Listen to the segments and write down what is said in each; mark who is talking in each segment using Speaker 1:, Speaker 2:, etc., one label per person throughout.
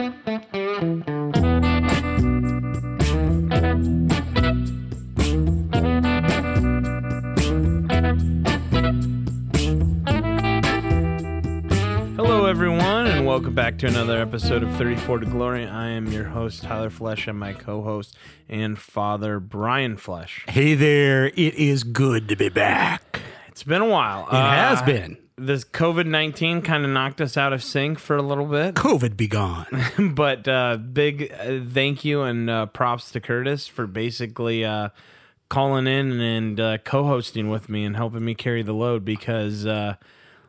Speaker 1: Hello, everyone, and welcome back to another episode of 34 to Glory. I am your host, Tyler Flesh, and my co host and father, Brian Flesh.
Speaker 2: Hey there, it is good to be back.
Speaker 1: It's been a while.
Speaker 2: It has uh, been.
Speaker 1: This COVID 19 kind of knocked us out of sync for a little bit,
Speaker 2: COVID be gone.
Speaker 1: but uh, big uh, thank you and uh, props to Curtis for basically uh, calling in and uh, co hosting with me and helping me carry the load because. Uh,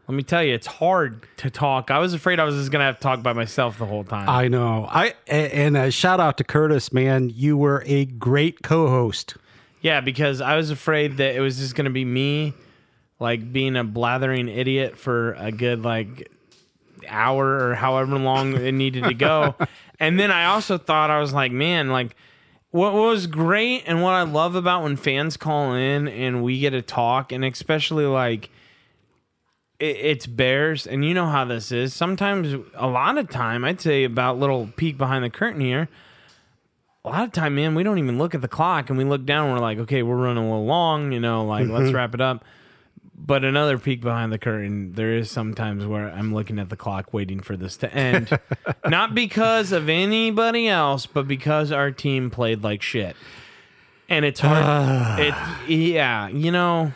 Speaker 1: let me tell you, it's hard to talk. I was afraid I was just gonna have to talk by myself the whole time.
Speaker 2: I know. I and a shout out to Curtis, man. You were a great co-host.
Speaker 1: Yeah, because I was afraid that it was just going to be me, like being a blathering idiot for a good like hour or however long it needed to go. And then I also thought I was like, man, like what was great and what I love about when fans call in and we get to talk, and especially like it, it's Bears, and you know how this is. Sometimes, a lot of time, I'd say about little peek behind the curtain here a lot of time, man, we don't even look at the clock and we look down and we're like, okay, we're running a little long, you know, like let's wrap it up. But another peek behind the curtain, there is sometimes where I'm looking at the clock waiting for this to end. Not because of anybody else, but because our team played like shit. And it's hard. it, yeah, you know,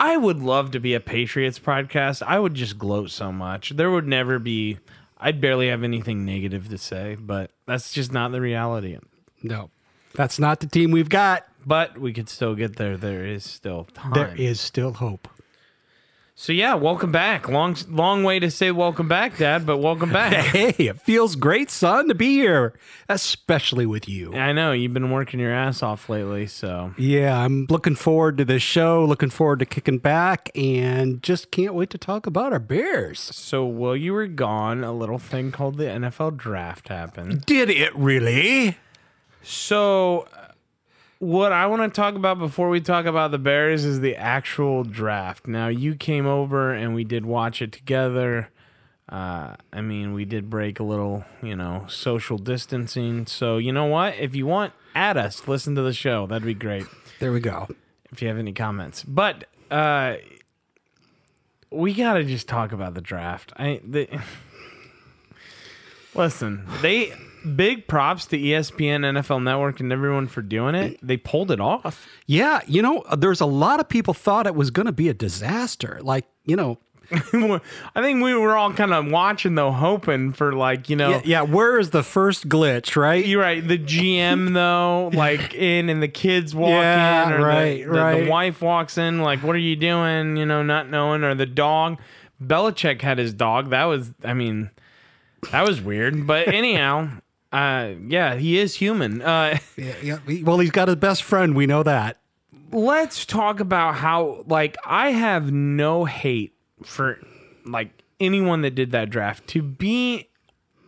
Speaker 1: I would love to be a Patriots podcast. I would just gloat so much. There would never be, I'd barely have anything negative to say, but that's just not the reality.
Speaker 2: No, that's not the team we've got.
Speaker 1: But we could still get there. There is still time.
Speaker 2: There is still hope.
Speaker 1: So yeah, welcome back. Long long way to say welcome back, Dad, but welcome back.
Speaker 2: Hey, it feels great, son, to be here, especially with you.
Speaker 1: I know you've been working your ass off lately, so
Speaker 2: Yeah, I'm looking forward to this show. Looking forward to kicking back, and just can't wait to talk about our Bears.
Speaker 1: so while you were gone, a little thing called the NFL draft happened.
Speaker 2: Did it really?
Speaker 1: So what I want to talk about before we talk about the Bears is the actual draft. Now you came over and we did watch it together. Uh, I mean, we did break a little, you know, social distancing. So you know what? If you want, add us. Listen to the show. That'd be great.
Speaker 2: There we go.
Speaker 1: if you have any comments. But uh we got to just talk about the draft. I the, Listen, they big props to ESPN, NFL Network and everyone for doing it. They pulled it off.
Speaker 2: Yeah, you know, there's a lot of people thought it was going to be a disaster. Like, you know,
Speaker 1: I think we were all kind of watching though hoping for like, you know,
Speaker 2: yeah, yeah, where is the first glitch, right?
Speaker 1: You're right. The GM though, like in, and the kids walk
Speaker 2: Yeah,
Speaker 1: in, or the-
Speaker 2: right,
Speaker 1: the, the
Speaker 2: right.
Speaker 1: wife walks in, like, "What are you doing?" You know, not knowing, or the dog. Belichick had his dog. That was, I mean, that was weird. But anyhow, uh, yeah, he is human. Uh,
Speaker 2: Yeah, yeah. Well, he's got his best friend. We know that.
Speaker 1: let's talk about how, like, I have no hate for like anyone that did that draft to be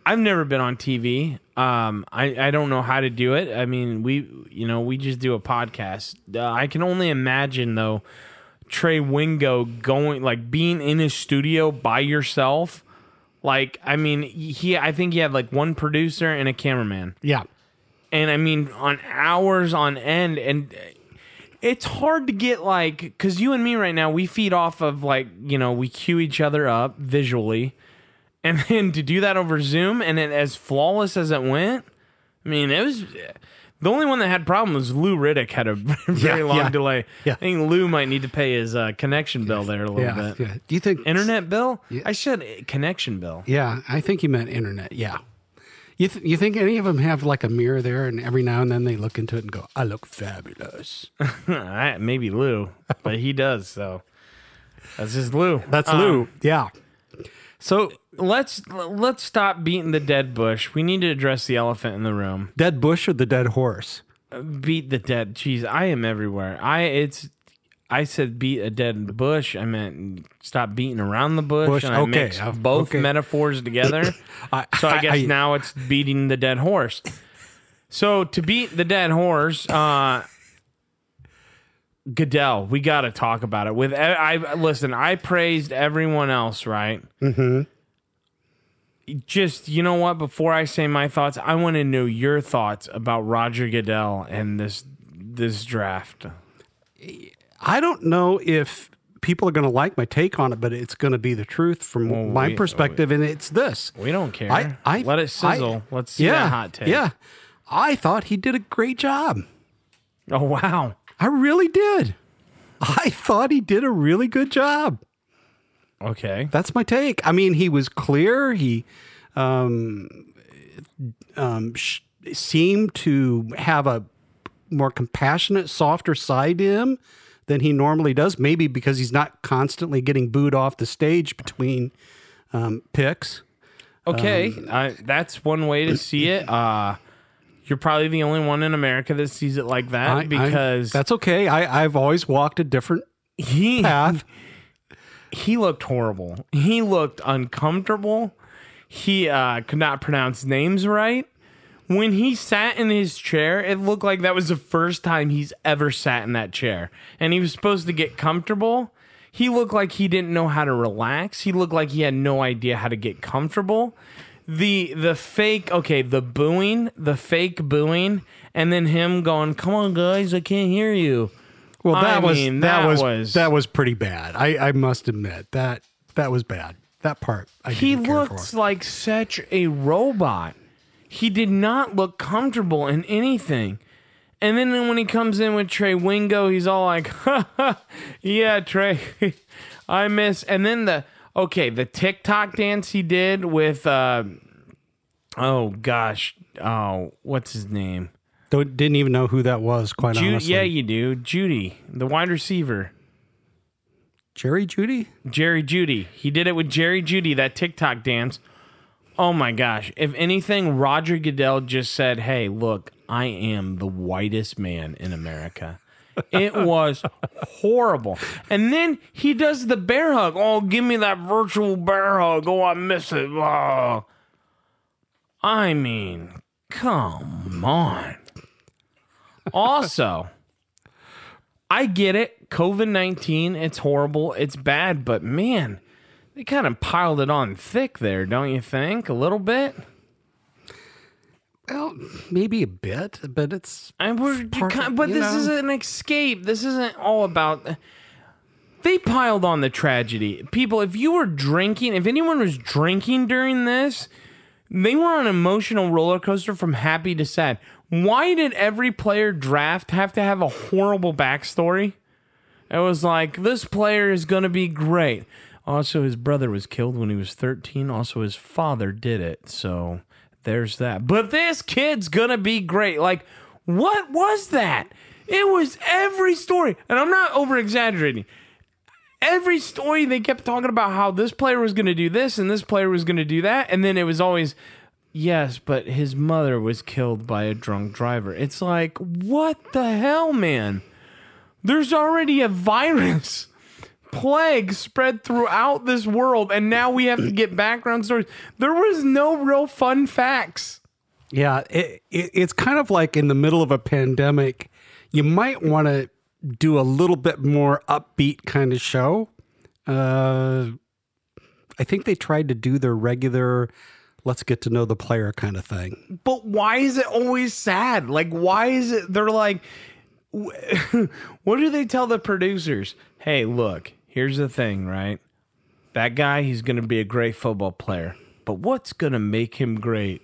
Speaker 1: I've never been on TV. Um, I, I don't know how to do it. I mean, we you know we just do a podcast. Uh, I can only imagine though, Trey Wingo going like being in his studio by yourself. Like I mean, he I think he had like one producer and a cameraman,
Speaker 2: Yeah.
Speaker 1: and I mean on hours on end, and it's hard to get like because you and me right now we feed off of like you know we cue each other up visually and then to do that over zoom and it as flawless as it went i mean it was the only one that had problem was lou riddick had a very
Speaker 2: Yeah,
Speaker 1: long
Speaker 2: yeah,
Speaker 1: delay
Speaker 2: yeah.
Speaker 1: i think lou might need to pay his uh, connection bill there a little
Speaker 2: Yeah,
Speaker 1: bit
Speaker 2: yeah. Do you think
Speaker 1: internet bill i said uh, connection bill
Speaker 2: Yeah, I think he meant internet. Yeah. You th- you think any of them have like a mirror there, and every now and then they look into it and go, "I look fabulous."
Speaker 1: I- maybe lou but he does so that's just lou
Speaker 2: That's
Speaker 1: Um,
Speaker 2: Lou. Yeah. So
Speaker 1: let's let's stop beating the dead bush. We need to address the elephant in the room.
Speaker 2: dead bush or the dead horse?
Speaker 1: Beat the dead. Jeez, I am everywhere. I it's. I said beat a dead bush. I meant stop beating around the bush.
Speaker 2: Bush,
Speaker 1: and I
Speaker 2: okay,
Speaker 1: mixed
Speaker 2: uh,
Speaker 1: both
Speaker 2: okay.
Speaker 1: metaphors together.
Speaker 2: I,
Speaker 1: so I guess now it's beating the dead horse. So to beat the dead horse, uh, Goodell, we got to talk about it. With I, I listen, I praised everyone else, right? Mm-hmm. Just you know what? Before I say my thoughts, I want to know your thoughts about Roger Goodell and this this draft.
Speaker 2: I don't know if people are going to like my take on it, but it's going to be the truth from oh,
Speaker 1: Well,
Speaker 2: my
Speaker 1: we-
Speaker 2: perspective, and it's this.
Speaker 1: We don't care.
Speaker 2: I, I
Speaker 1: Let it sizzle.
Speaker 2: I-
Speaker 1: Let's see
Speaker 2: yeah,
Speaker 1: that hot take.
Speaker 2: Yeah, I thought he did a great job.
Speaker 1: Oh wow.
Speaker 2: I really did. I thought he did a really good job.
Speaker 1: Okay.
Speaker 2: That's my take. I mean, he was clear. He um, um, sh- seemed to have a more compassionate, softer side to him than he normally does. Maybe because he's not constantly getting booed off the stage between um, picks.
Speaker 1: Okay.
Speaker 2: Um,
Speaker 1: I, that's one way to see it. Uh, you're probably the only one in America that sees it like that
Speaker 2: I- I-
Speaker 1: because
Speaker 2: that's okay. I, I've always walked a different
Speaker 1: he
Speaker 2: path.
Speaker 1: he looked horrible. He looked uncomfortable. He uh, could not pronounce names right. When he sat in his chair, it looked like that was the first time he's ever sat in that chair. And he was supposed to get comfortable. He looked like he didn't know how to relax. He looked like he had no idea how to get comfortable. The the fake okay, the booing, the fake booing, and then him going, "Come on, guys, I can't hear you."
Speaker 2: Well, that
Speaker 1: I
Speaker 2: was
Speaker 1: mean,
Speaker 2: that,
Speaker 1: that
Speaker 2: was,
Speaker 1: was-
Speaker 2: that was pretty bad. I, I must admit that that was bad. That part I
Speaker 1: He looked like such a robot. He did not look comfortable in anything. And then when he comes in with Trey Wingo, he's all like, "Yeah, Trey, I miss." And then the okay, the TikTok dance he did with, uh, oh gosh, oh what's his name?
Speaker 2: Don't, didn't even know who that was. Quite
Speaker 1: Ju-
Speaker 2: honestly,
Speaker 1: yeah, you do. Jeudy, the wide receiver.
Speaker 2: Jerry Jeudy.
Speaker 1: Jerry Jeudy. He did it with Jerry Jeudy, that TikTok dance. Oh my gosh. If anything, Roger Goodell just said, Hey, look, I am the whitest man in America. It was horrible. And then he does the bear hug. Oh, give me that virtual bear hug. Oh, I miss it. Oh. I mean, come on. Also, I get it. COVID 19, it's horrible. It's bad, but man, they kind of piled it on thick there, don't you think? A little bit?
Speaker 2: Well, maybe a bit, but it's
Speaker 1: I we're,
Speaker 2: part of-
Speaker 1: kind- but this
Speaker 2: know.
Speaker 1: is an escape. This isn't all about. They piled on the tragedy. People, if you were drinking, if anyone was drinking during this, they were on an emotional roller coaster from happy to sad. Why did every player draft have to have a horrible backstory? It was like, this player is going to be great. Also, his brother was killed when he was 13. Also, his father did it. So there's that. But this kid's going to be great. Like, what was that? It was every story. And I'm not over exaggerating. Every story they kept talking about how this player was going to do this and this player was going to do that. And then it was always, yes, but his mother was killed by a drunk driver. It's like, what the hell, man? There's already a virus plague spread throughout this world, and now we have to get background stories. There was no real fun facts.
Speaker 2: yeah. It, it, it's kind of like in the middle of a pandemic, you might want to do a little bit more upbeat kind of show. Uh, I think they tried to do their regular. Let's get to know the player kind of thing.
Speaker 1: But why is it always sad? Like, why is it? They're like, what do they tell the producers? Hey, look, here's the thing, right? That guy, he's going to be a great football player. But what's going to make him great?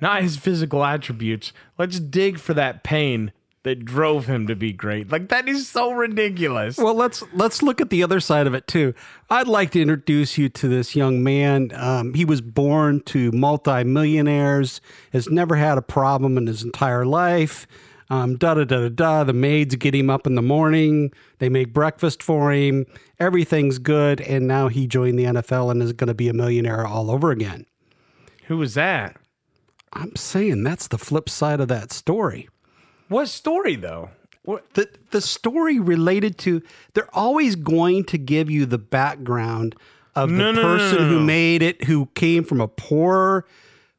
Speaker 1: Not his physical attributes. Let's dig for that pain that drove him to be great. Like, that is so ridiculous.
Speaker 2: Well, let's let's look at the other side of it too. I'd like to introduce you to this young man. Um, he was born to multimillionaires, has never had a problem in his entire life. Um, da da da da da. The maids get him up in the morning. They make breakfast for him. Everything's good, and now he joined the NFL and is going to be a millionaire all over again.
Speaker 1: Who was that?
Speaker 2: I'm saying that's the flip side of that story.
Speaker 1: What story, though? What?
Speaker 2: the the story related to they're always going to give you the background of the
Speaker 1: No, no, no,
Speaker 2: person
Speaker 1: no,
Speaker 2: who made it who came from a poor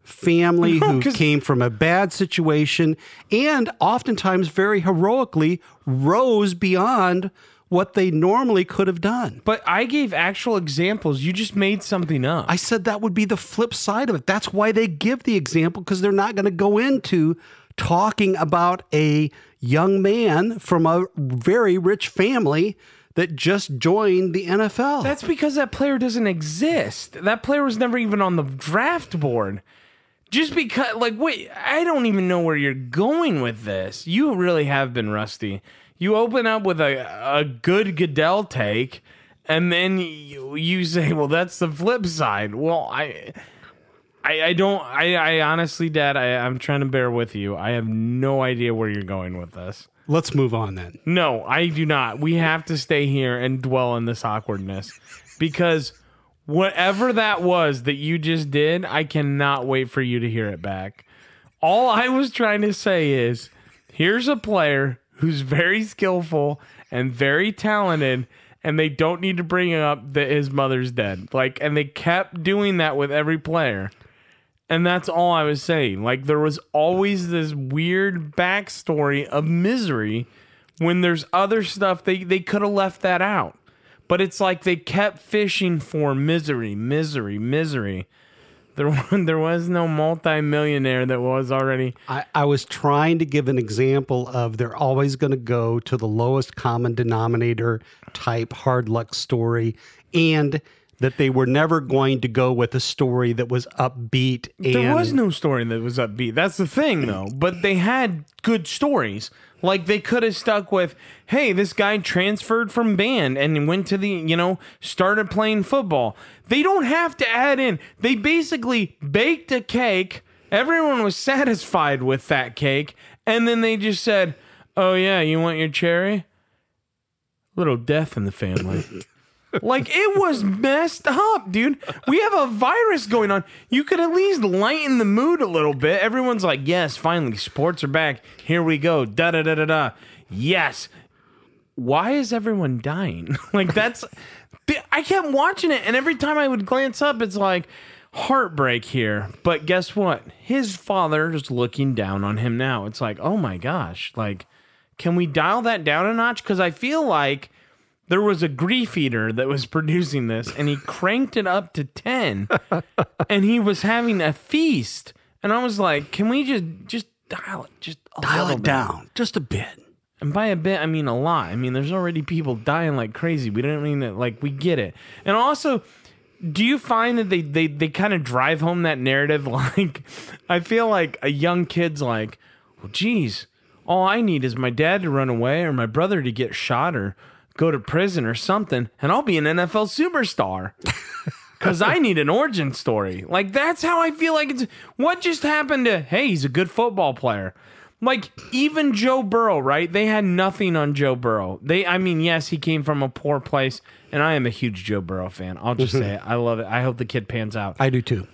Speaker 2: family who came from a bad situation and oftentimes very heroically rose beyond what they normally could have done.
Speaker 1: But I gave actual examples. You just made something up.
Speaker 2: I said that would be the flip side of it. That's why they give the example because they're not going to go into talking about a young man from a very rich family that just joined the NFL.
Speaker 1: That's because that player doesn't exist. That player was never even on the draft board. Just because, like, wait, I don't even know where you're going with this. You really have been rusty. You open up with a, a good Goodell take, and then you, you say, well, that's the flip side. Well, I. I, I don't I, I honestly dad I, i'm trying to bear with you i have no idea where you're going with this
Speaker 2: Let's move on then.
Speaker 1: no, I do not. We have to stay here and dwell in this awkwardness because whatever that was that you just did, I cannot wait for you to hear it back. All I was trying to say is here's a player who's very skillful and very talented and they don't need to bring up that his mother's dead. Like and they kept doing that with every player. And that's all I was saying. Like there was always this weird backstory of misery when there's other stuff they they could have left that out. But it's like they kept fishing for misery, misery, misery. There there was no multimillionaire that was already
Speaker 2: I, I was trying to give an example of they're always going to go to the lowest common denominator type hard luck story and that they were never going to go with a story that was upbeat and
Speaker 1: There was no story that was upbeat. That's the thing, though. Mm. But they had good stories. Like they could have stuck with, hey, this guy transferred from band and went to the, you know, started playing football. They don't have to add in. They basically baked a cake. Everyone was satisfied with that cake. And then they just said, oh, yeah, you want your cherry? Little death in the family. Like it was messed up, dude. We have a virus going on. You could at least lighten the mood a little bit. Everyone's like, "Yes, finally, sports are back. Here we go." Da da da da da. Yes. Why is everyone dying? like that's. I kept watching it, and every time I would glance up, it's like heartbreak here. But guess what? His father is looking down on him now. It's like, oh my gosh, like, can we dial that down a notch? Because I feel like there was a grief eater that was producing this and he cranked it up to 10 and he was having a feast. And i was like can we just just dial it just a
Speaker 2: dial it
Speaker 1: bit?"
Speaker 2: down just a bit.
Speaker 1: and by a bit i mean a lot. I mean there's already people dying like crazy. We don't mean that like we get it. And also do you find that they they, they kind of drive home that narrative? Like i feel like a young kid's like well geez all i need is my dad to run away or my brother to get shot or go to prison or something and i'll be an nfl superstar because I need an origin story. Like that's how I feel like it's. What just happened to? Hey, he's a good football player. Like even Joe Burrow, right? They had nothing on Joe Burrow. They, I mean, yes, he came from a poor place, and I am a huge Joe Burrow fan. I'll just say it. I love it. I hope the kid pans out.
Speaker 2: I do too.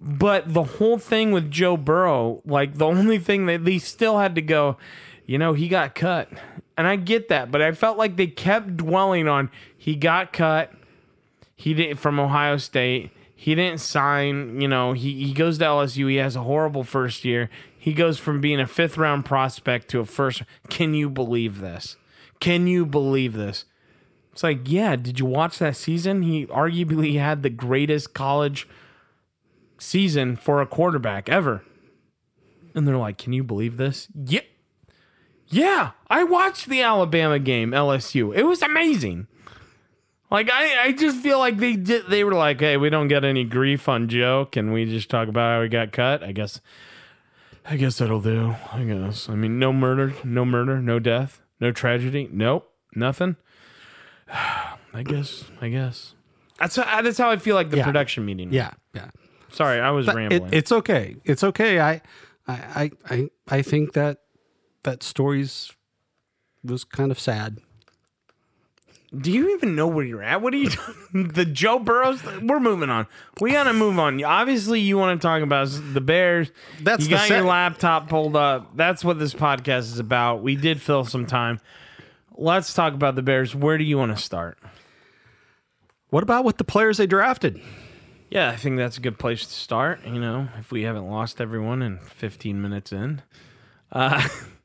Speaker 1: But the whole thing with Joe Burrow, like the only thing that they still had to go, you know, he got cut. And I get that, but I felt like they kept dwelling on he got cut. He didn't from Ohio State. He didn't sign, you know, he, he goes to LSU. He has a horrible first year. He goes from being a fifth round prospect to a first. Can you believe this? Can you believe this? It's like, yeah, did you watch that season? He arguably had the greatest college season for a quarterback ever. And they're like, "Can you believe this?" Yeah. Yeah, I watched the Alabama game, LSU. It was amazing. Like I, I just feel like they did they were like, "Hey, we don't get any grief on Joe. Can we just talk about how he got cut?" I guess I guess that'll do. I guess. I mean, no murder, no murder, no death, no tragedy. Nope, nothing. I guess. I guess. That's how, that's how I feel like the
Speaker 2: Yeah.
Speaker 1: production meeting.
Speaker 2: Yeah, yeah.
Speaker 1: Sorry, I was
Speaker 2: But
Speaker 1: rambling.
Speaker 2: It, it's okay. It's okay. I, I, I, I, I think that that story's was kind of sad.
Speaker 1: Do you even know where you're at? What are you doing? the Joe Burrows? We're moving on. We gotta move on. Obviously, you want to talk about the Bears.
Speaker 2: That's
Speaker 1: you
Speaker 2: the
Speaker 1: got your laptop pulled up. That's what this podcast is about. We did fill some time. Let's talk about the Bears. Where do you want to start?
Speaker 2: What about with the players they drafted?
Speaker 1: Yeah, I think that's a good place to start. You know, if we haven't lost everyone in 15 minutes in, uh,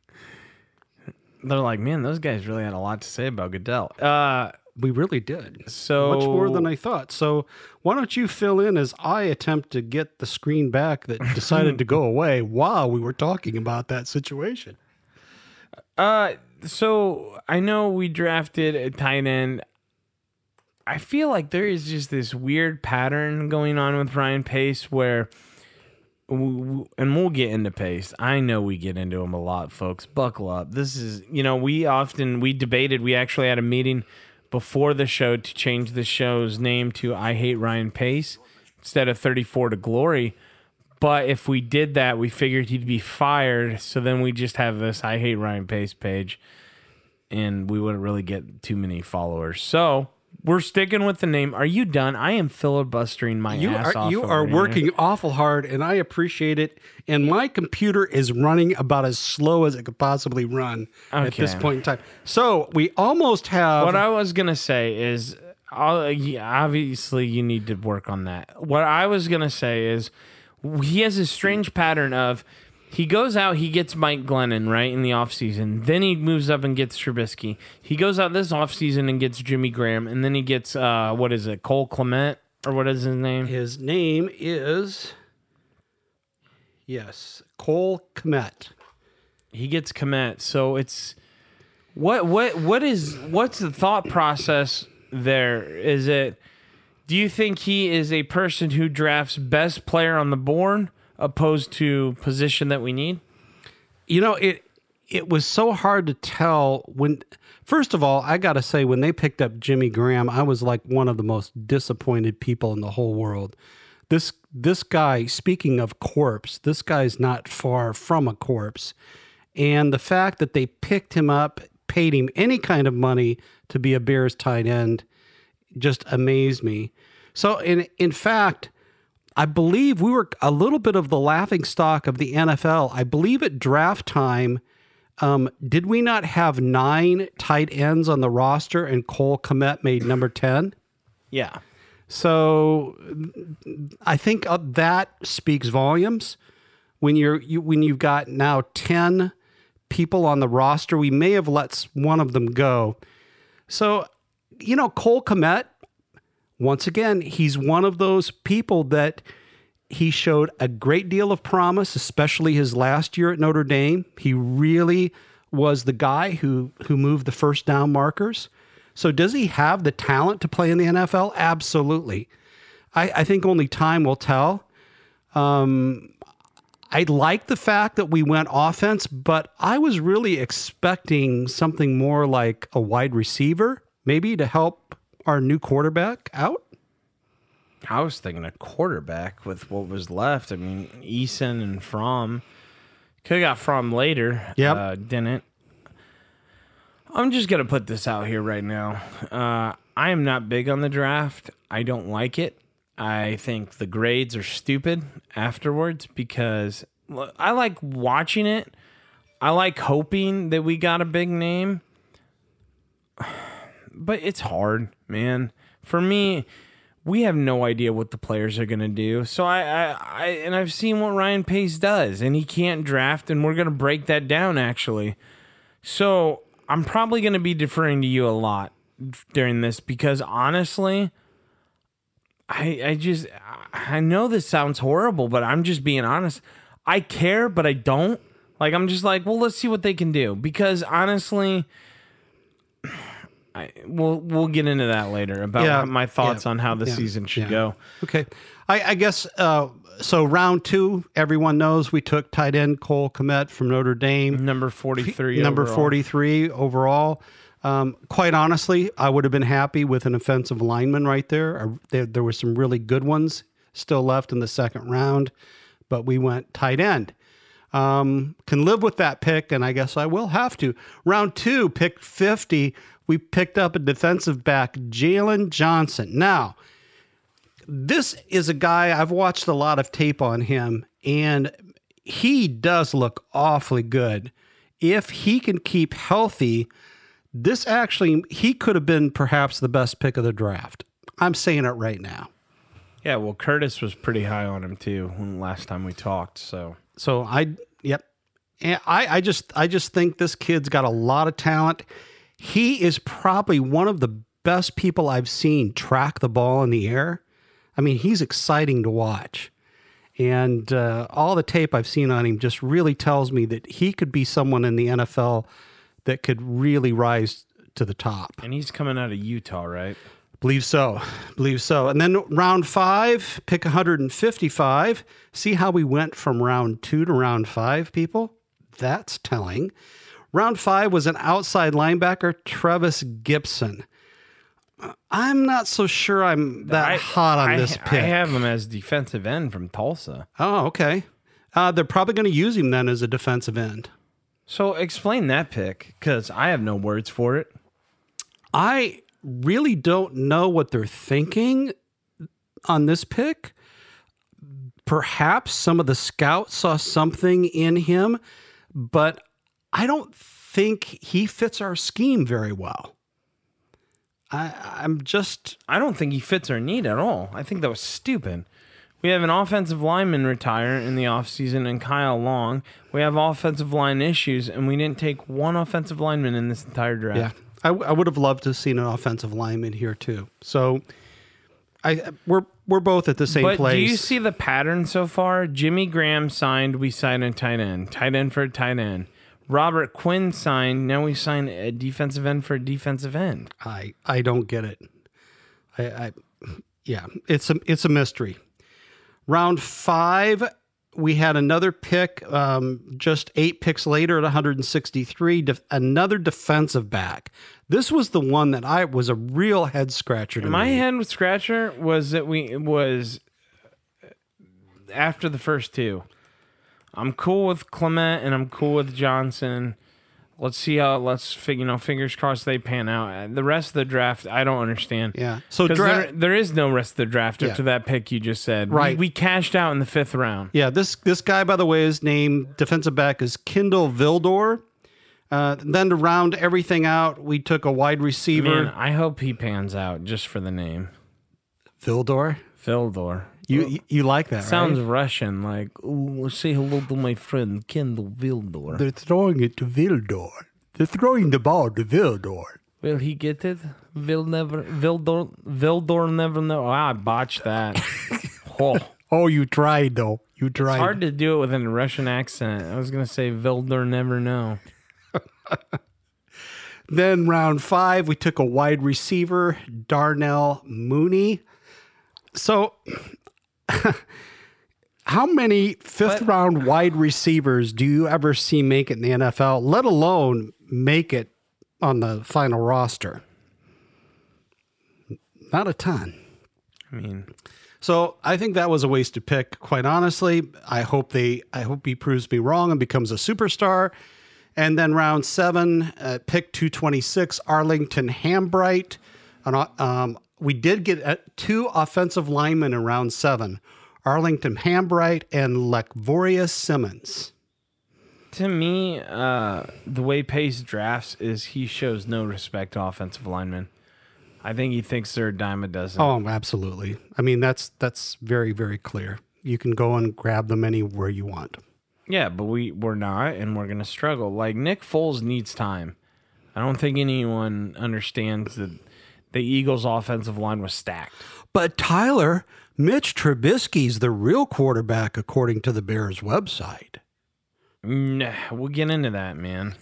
Speaker 1: they're like, man, those guys really had a lot to say about Goodell. Uh,
Speaker 2: We really did.
Speaker 1: so
Speaker 2: Much more than I thought. So why don't you fill in as I attempt to get the screen back that decided to go away while we were talking about that situation?
Speaker 1: Uh, so I know we drafted a tight end. I feel like there is just this weird pattern going on with Ryan Pace where, and we'll get into Pace. I know we get into him a lot, folks. Buckle up. This is, you know, we often we debated. We actually had a meeting before the show to change the show's name to "I Hate Ryan Pace" instead of "34 to Glory." But if we did that, we figured he'd be fired. So then we just have this I hate Ryan Pace page and we wouldn't really get too many followers. So we're sticking with the name. Are you done? I am filibustering my
Speaker 2: You
Speaker 1: ass
Speaker 2: are
Speaker 1: off.
Speaker 2: you are
Speaker 1: here.
Speaker 2: working awful hard, and I appreciate it. And my computer is running about as slow as it could possibly run at this point in time. So we almost have.
Speaker 1: What I was gonna say is, obviously you need to work on that. What I was gonna say is, he has a strange pattern of he goes out, he gets Mike Glennon right in the offseason. Then he moves up and gets Trubisky. He goes out this offseason and gets Jimmy Graham, and then he gets uh, what is it, Cole Clement or what is his name?
Speaker 2: his name is yes Cole Kmet.
Speaker 1: he gets Kmet. So it's what what what is what's the thought process there? Is it do you think he is a person who drafts best player on the board opposed to position that we need?
Speaker 2: You know it. It was so hard to tell when. First of all, I got to say, when they picked up Jimmy Graham, I was like one of the most disappointed people in the whole world. This this guy, speaking of corpse, this guy's not far from a corpse, and the fact that they picked him up, paid him any kind of money to be a Bears tight end, just amazed me. So, in in fact, I believe we were a little bit of the laughing stock of the NFL. I believe at draft time, um, did we not have nine tight ends on the roster and Cole Kmet made number 10?
Speaker 1: Yeah.
Speaker 2: So I think uh, that speaks volumes. When you're you, when you've got now 10 people on the roster, we may have let one of them go. So, you know, Cole Kmet, once again, he's one of those people that he showed a great deal of promise, especially his last year at Notre Dame. He really was the guy who who moved the first down markers. So does he have the talent to play in the NFL? Absolutely. I, I think only time will tell. Um, I like the fact that we went offense, but I was really expecting something more like a wide receiver, maybe to help our new quarterback out.
Speaker 1: I was thinking a quarterback with what was left. I mean, Eason and Fromm. Could have got Fromm later.
Speaker 2: Yeah,
Speaker 1: Uh, didn't. I'm just gonna put this out here right now. Uh, I am not big on the draft. I don't like it. I think the grades are stupid afterwards because I like watching it. I like hoping that we got a big name, but it's hard, man. For me, we have no idea what the players are going to do. So I, I, I, and I've seen what Ryan Pace does, and he can't draft, and we're going to break that down actually. So I'm probably going to be deferring to you a lot during this because honestly, I, I just, I know this sounds horrible, but I'm just being honest. I care, but I don't. Like I'm just like, well, let's see what they can do because honestly. I, we'll we'll get into that later about
Speaker 2: Yeah,
Speaker 1: my thoughts
Speaker 2: yeah,
Speaker 1: on how the
Speaker 2: yeah,
Speaker 1: season should go.
Speaker 2: Okay. I, I guess uh, so. Round two, everyone knows we took tight end Cole Kmet from Notre Dame,
Speaker 1: Number forty three.
Speaker 2: number 43 overall. Um, quite honestly, I would have been happy with an offensive lineman right there. I, there. There were some really good ones still left in the second round, but we went tight end. Um, can live with that pick, and I guess I will have to. Round two, pick 50, we picked up a defensive back, Jaylon Johnson. Now, this is a guy I've watched a lot of tape on him, and he does look awfully good. If he can keep healthy, this actually, he could have been perhaps the best pick of the draft. I'm saying it right now.
Speaker 1: Yeah, well, Curtis was pretty high on him too when last time we talked. So
Speaker 2: So I, yep. and I, I just I just think this kid's got a lot of talent. He is probably one of the best people I've seen track the ball in the air. I mean, he's exciting to watch. And uh, all the tape I've seen on him just really tells me that he could be someone in the NFL that could really rise to the top.
Speaker 1: And he's coming out of Utah, right?
Speaker 2: Believe so. Believe so. And then round five, pick 155. See how we went from round two to round five, people? That's telling. Round five was an outside linebacker, Trevis Gipson. I'm not so sure I'm that
Speaker 1: I-
Speaker 2: hot on
Speaker 1: I,
Speaker 2: this pick.
Speaker 1: I have him as defensive end from Tulsa.
Speaker 2: oh, okay. Uh, they're probably going to use him then as a defensive end.
Speaker 1: So explain that pick, because I have no words for it.
Speaker 2: I really don't know what they're thinking on this pick. Perhaps some of the scouts saw something in him, but I don't think he fits our scheme very well. I, I'm just
Speaker 1: I don't think he fits our need at all. I think that was stupid. We have an offensive lineman retire in the offseason and Kyle Long. We have offensive line issues, and we didn't take one offensive lineman in this entire draft.
Speaker 2: yeah. I, I would have loved to have seen an offensive lineman here too. So I we're we're both at the same
Speaker 1: But
Speaker 2: place.
Speaker 1: do you see the pattern so far? Jimmy Graham signed, we signed a tight end. Tight end for a tight end. Robert Quinn signed, now we sign a defensive end for a defensive end.
Speaker 2: I I don't get it. I, I yeah, it's a it's a mystery. Round five, we had another pick. Um, just eight picks later at 163, def- another defensive back. This was the one that I was a real head scratcher
Speaker 1: My
Speaker 2: me.
Speaker 1: head Scratcher was that we was after the first two. I'm cool with Clement and I'm cool with Johnson. Let's see how let's fig- you know fingers crossed they pan out. The rest of the draft I don't understand.
Speaker 2: Yeah. So dra-
Speaker 1: there, there is no rest of the draft
Speaker 2: Yeah.
Speaker 1: after that pick you just said.
Speaker 2: Right.
Speaker 1: We, cashed out in the fifth round.
Speaker 2: Yeah, this this guy, by the way, is named defensive back is Kindle Vildor. Uh, then to round everything out, we took a wide receiver.
Speaker 1: Man, I hope he pans out just for the name.
Speaker 2: Vildor.
Speaker 1: Fildor.
Speaker 2: You you, you like that?
Speaker 1: Sounds
Speaker 2: right?
Speaker 1: Russian, like, oh, say hello to my friend Kendall Vildor.
Speaker 2: They're throwing it to Vildor. They're throwing the ball to Vildor.
Speaker 1: Will he get it? Vil never, Vildor, Vildor never know. Oh, I botched that. oh,
Speaker 2: Oh, you tried though. You tried.
Speaker 1: It's hard to do it with a Russian accent. I was gonna say Vildor never know.
Speaker 2: Then round five, we took a wide receiver, Darnell Mooney. So, how many fifth round wide receivers do you ever see make it in the NFL, let alone make it on the final roster? Not a ton.
Speaker 1: I mean,
Speaker 2: So I think that was a wasted pick. Quite honestly, I hope they, I hope he proves me wrong and becomes a superstar. And then round seven, uh, pick two twenty six, Arlington Hambright. An, um, we did get uh, two offensive linemen in round seven, Arlington Hambright and Lachavious Simmons.
Speaker 1: to me, uh, the way Pace drafts is he shows no respect to offensive linemen. I think he thinks they're a dime a dozen.
Speaker 2: Oh, absolutely. I mean, that's that's very very clear. You can go and grab them anywhere you want.
Speaker 1: Yeah, but we we're not, and we're gonna struggle. Like Nick Foles needs time. I don't think anyone understands that the Eagles' offensive line was stacked.
Speaker 2: But Tyler, Mitch Trubisky's the real quarterback according to the Bears website.
Speaker 1: Nah, we'll get into that, man.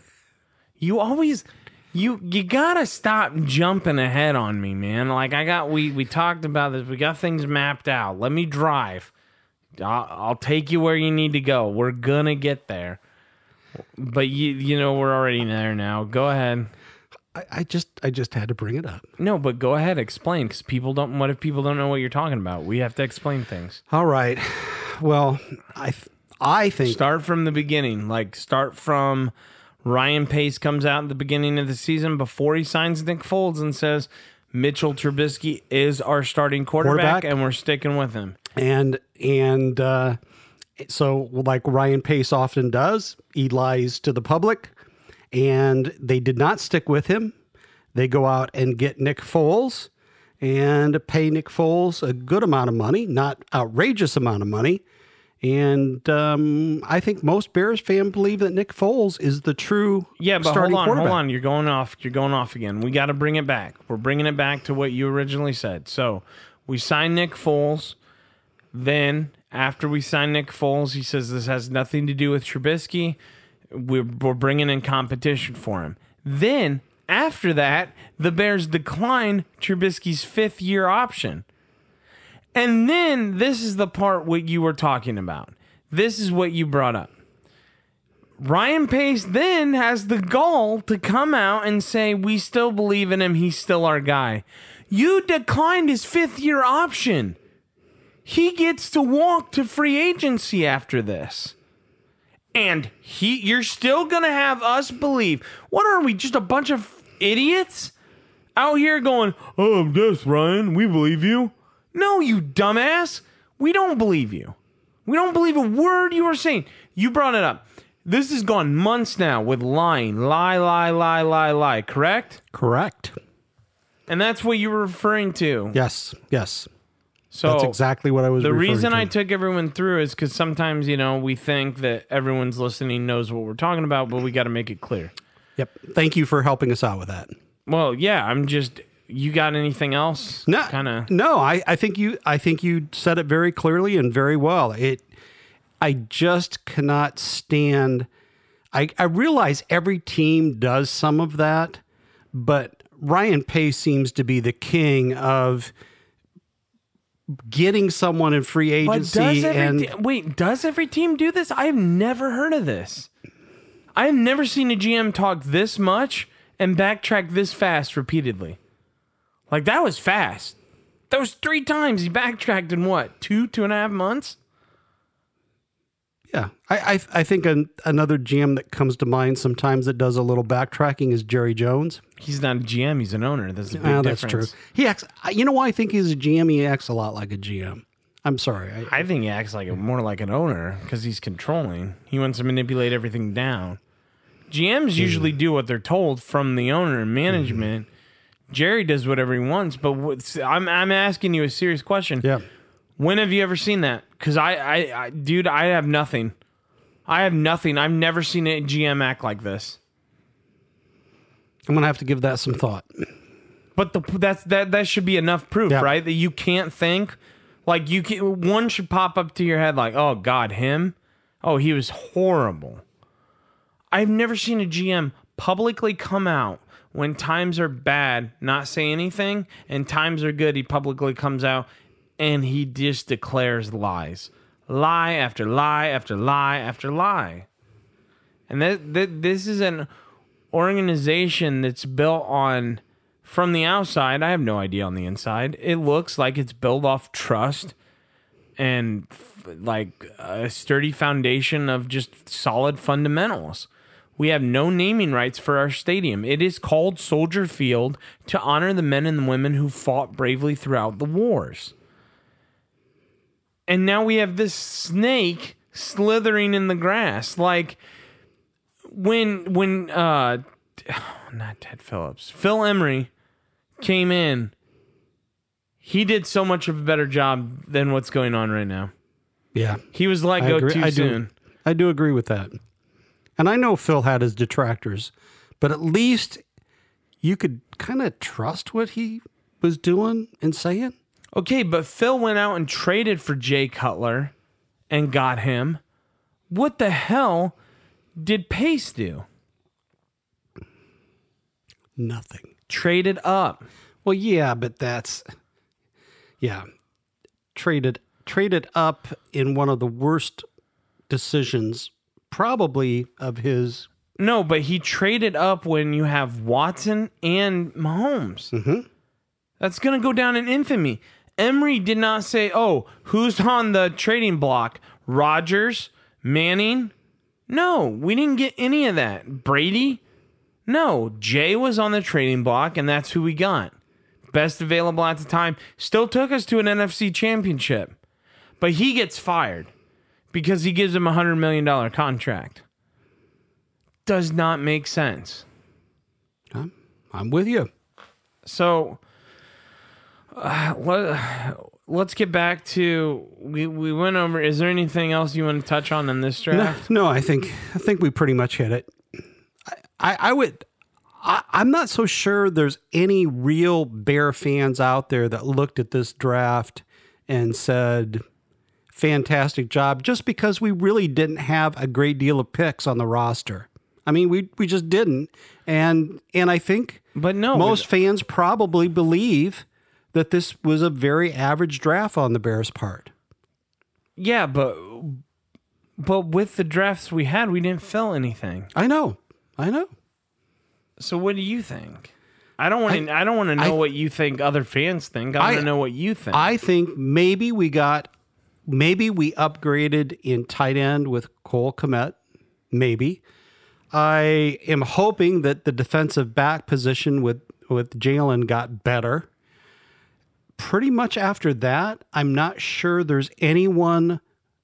Speaker 1: You always you you gotta stop jumping ahead on me, man. Like I got we we talked about this. We got things mapped out. Let me drive. I'll, I'll take you where you need to go. We're gonna get there. But you you know we're already there now. Go ahead.
Speaker 2: I, I just I just had to bring it up.
Speaker 1: No, but go ahead, explain because people don't. What if people don't know what you're talking about? We have to explain things.
Speaker 2: All right. Well, I th- I think
Speaker 1: Start from the beginning. Like start from Ryan Pace comes out at the beginning of the season before he signs Nick Foles and says Mitchell Trubisky is our starting quarterback,
Speaker 2: Quarterback.
Speaker 1: and we're sticking with him.
Speaker 2: and and uh, so like Ryan Pace often does, he lies to the public, and they did not stick with him. They go out and get Nick Foles and pay Nick Foles a good amount of money, not outrageous amount of money, And um, I think most Bears fans believe that Nick Foles is the true
Speaker 1: Yeah, but hold on, hold on. You're going off. You're going off again. We got to bring it back. We're bringing it back to what you originally said. So we signed Nick Foles. Then after we signed Nick Foles, he says this has nothing to do with Trubisky. We're, we're bringing in competition for him. Then after that, the Bears decline Trubisky's fifth year option. And then this is the part what you were talking about. This is what you brought up. Ryan Pace then has the gall to come out and say, We still believe in him. He's still our guy. You declined his fifth year option. He gets to walk to free agency after this. And he you're still gonna have us believe. What are we, just a bunch of idiots? Out here going, Oh, yes, Ryan, we believe you. No, you dumbass. We don't believe you. We don't believe a word you are saying. You brought it up. This has gone months now with lying, lie, lie, lie, lie, lie, correct?
Speaker 2: Correct.
Speaker 1: And that's what you were referring to.
Speaker 2: Yes. Yes.
Speaker 1: So
Speaker 2: That's exactly what I was.
Speaker 1: the reason
Speaker 2: to.
Speaker 1: I took everyone through is because sometimes, you know, we think that everyone's listening knows what we're talking about, but we got to make it clear.
Speaker 2: Yep. Thank you for helping us out with that.
Speaker 1: Well, yeah, I'm just. You got anything else?
Speaker 2: No,
Speaker 1: kind of.
Speaker 2: No, I, I think you I think you said it very clearly and very well. It I just cannot stand I, I realize every team does some of that, but Ryan Pace seems to be the king of getting someone in free
Speaker 1: But
Speaker 2: agency
Speaker 1: does every
Speaker 2: and
Speaker 1: te- wait? Does every team do this? I've never heard of this. I've never seen a GM talk this much and backtrack this fast repeatedly. Like that was fast. That was three times he backtracked in what two, two and a half months.
Speaker 2: Yeah, I I, I think an, another GM that comes to mind sometimes that does a little backtracking is Jerry Jones.
Speaker 1: He's not a GM. He's an owner. That's a big
Speaker 2: Ah, that's
Speaker 1: difference.
Speaker 2: true. He acts. You know why I think he's a GM? He acts a lot like a GM. I'm sorry. I,
Speaker 1: I think he acts like a, more like an owner because he's controlling. He wants to manipulate everything down. GMs
Speaker 2: Hmm.
Speaker 1: usually do what they're told from the owner and management. Jerry does whatever he wants, but I'm I'm asking you a serious question.
Speaker 2: yeah.
Speaker 1: When have you ever seen that? Because I, I, I, dude, I have nothing. I have nothing. I've never seen a GM act like this.
Speaker 2: I'm gonna have to give that some thought.
Speaker 1: But the that's that that should be enough proof,
Speaker 2: Yeah.
Speaker 1: right? That you can't think like you can. One should pop up to your head like, oh God, him. Oh, he was horrible. I've never seen a GM publicly come out when times are bad, not say anything, and times are good. He publicly comes out and he just declares lies, lie after lie after lie after lie. And that, that this is an organization that's built on from the outside. I have no idea on the inside. It looks like it's built off trust and f- like a sturdy foundation of just solid fundamentals. We have no naming rights for our stadium. It is called Soldier Field to honor the men and women who fought bravely throughout the wars. And now we have this snake slithering in the grass. Like when when uh not Ted Phillips, Phil Emery came in, he did so much of a better job than what's going on right now.
Speaker 2: Yeah,
Speaker 1: He was let go
Speaker 2: agree.
Speaker 1: too
Speaker 2: I
Speaker 1: soon.
Speaker 2: do. I do agree with that. And I know Phil had his detractors, but at least you could kind of trust what he was doing and saying.
Speaker 1: Okay, but Phil went out and traded for Jay Cutler and got him. What the hell did Pace do?
Speaker 2: Nothing.
Speaker 1: Traded up.
Speaker 2: Well, yeah, but that's yeah. Traded traded up in one of the worst decisions probably of his
Speaker 1: No, but he traded up when you have Watson and Mahomes. Mm-hmm. That's going to go down in infamy. Emery did not say, oh, who's on the trading block? Rodgers? Manning? No, we didn't get any of that. Brady? No, Jay was on the trading block, and that's who we got. Best available at the time. Still took us to an NFC championship. But he gets fired because he gives him a $100 million contract does not make sense.
Speaker 2: I'm with you.
Speaker 1: So, uh, let, let's get back to we we went over. Is there anything else you want to touch on in this
Speaker 2: No,
Speaker 1: draft?
Speaker 2: no, I think I think we pretty much hit it. I, I, I would. I, I'm not so sure there's any real Bear fans out there that looked at this draft and said, "Fantastic job," just because we really didn't have a great deal of picks on the roster. I mean, we we just didn't, and and I think
Speaker 1: But no,
Speaker 2: most fans probably believe that this was a very average draft on the Bears' part.
Speaker 1: yeah, but but with the drafts we had, we didn't fill anything.
Speaker 2: I know, I know.
Speaker 1: So what do you think? I don't want to. I, don't want to know
Speaker 2: I-
Speaker 1: what you think. Other fans think. I,
Speaker 2: I-
Speaker 1: want to know what you think.
Speaker 2: I think maybe we got, maybe we upgraded in tight end with Cole Kmet. Maybe. I am hoping that the defensive back position with, with Jaylon got better. Pretty much after that, I'm not sure there's anyone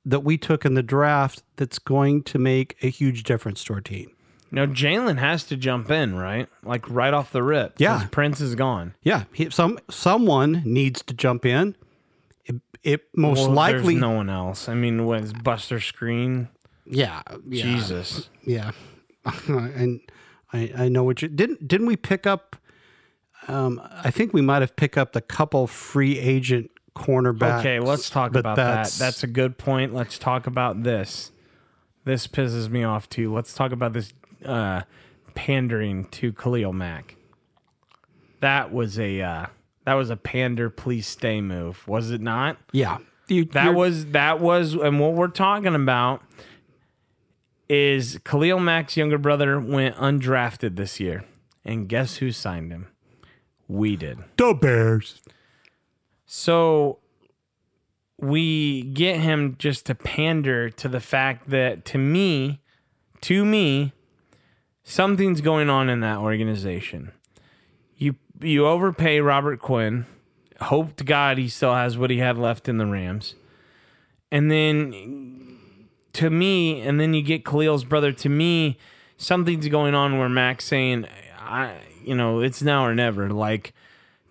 Speaker 2: that we took in the draft that's going to make a huge difference to our team.
Speaker 1: now Jaylon has to jump in, right? Like right off the rip.
Speaker 2: Yeah.
Speaker 1: Prince is gone.
Speaker 2: Yeah, he, some someone needs to jump in. It, it most
Speaker 1: Well,
Speaker 2: likely,
Speaker 1: there's no one else. I mean, was Buster Skrine?
Speaker 2: yeah, yeah.
Speaker 1: Jesus.
Speaker 2: Yeah, and I I know what you didn't didn't we pick up? Um, I think we might have picked up the couple free agent cornerbacks.
Speaker 1: Okay, let's talk about
Speaker 2: that's-
Speaker 1: that. That's a good point. Let's talk about this. This pisses me off too. Let's talk about this uh, pandering to Khalil Mack. That was a uh, that was a pander please stay move, was it not?
Speaker 2: yeah. You,
Speaker 1: That was that was and what we're talking about is Khalil Mack's younger brother went undrafted this year. And guess who signed him? We did.
Speaker 2: the Bears.
Speaker 1: So we get him just to pander to the fact that to me, to me, something's going on in that organization. You you overpay Robert Quinn. Hope to God he still has what he had left in the Rams. And then to me, and then you get Khalil's brother. To me, something's going on where Mack's saying, I you know, it's now or never. Like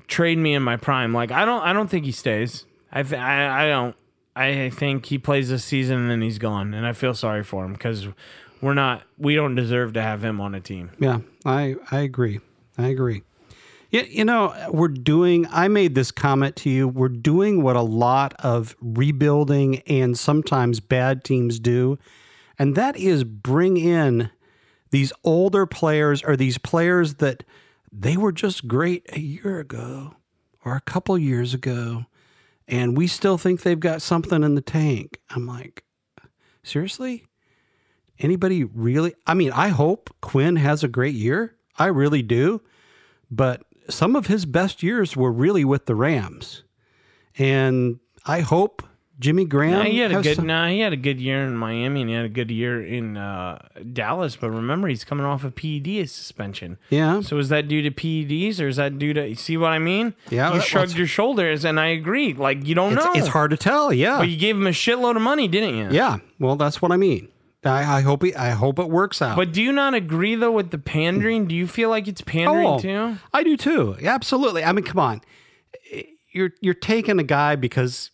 Speaker 1: trade me in my prime. Like I don't I don't think he stays. I th- I, I don't. I think he plays this season and then he's gone, and I feel sorry for him because we're not we don't deserve to have him on a team.
Speaker 2: Yeah, I I agree. I agree. Yeah, you know, we're doing. I made this comment to you. We're doing what a lot of rebuilding and sometimes bad teams do, and that is bring in these older players or these players that they were just great a year ago or a couple years ago, and we still think they've got something in the tank. I'm like, seriously? Anybody really? I mean, I hope Quinn has a great year. I really do. But some of his best years were really with the Rams. And I hope Jimmy Graham.
Speaker 1: Nah, he had a good.
Speaker 2: some-
Speaker 1: Nah, he had a good year in Miami, and he had a good year in uh, Dallas. But remember, he's coming off a PED suspension.
Speaker 2: yeah.
Speaker 1: So is that due to PEDs or is that due to? You see what I mean?
Speaker 2: Yeah,
Speaker 1: You
Speaker 2: that-
Speaker 1: shrugged your shoulders, and I agree. Like you don't
Speaker 2: It's,
Speaker 1: know.
Speaker 2: it's hard to tell. Yeah.
Speaker 1: But you gave him a shitload of money, didn't you?
Speaker 2: yeah. Well, that's what I mean. I, I hope he, I hope it works out.
Speaker 1: But do you not agree though with the pandering? Do you feel like it's pandering
Speaker 2: Oh,
Speaker 1: too?
Speaker 2: I do too. Absolutely. I mean, come on. You're you're taking a guy because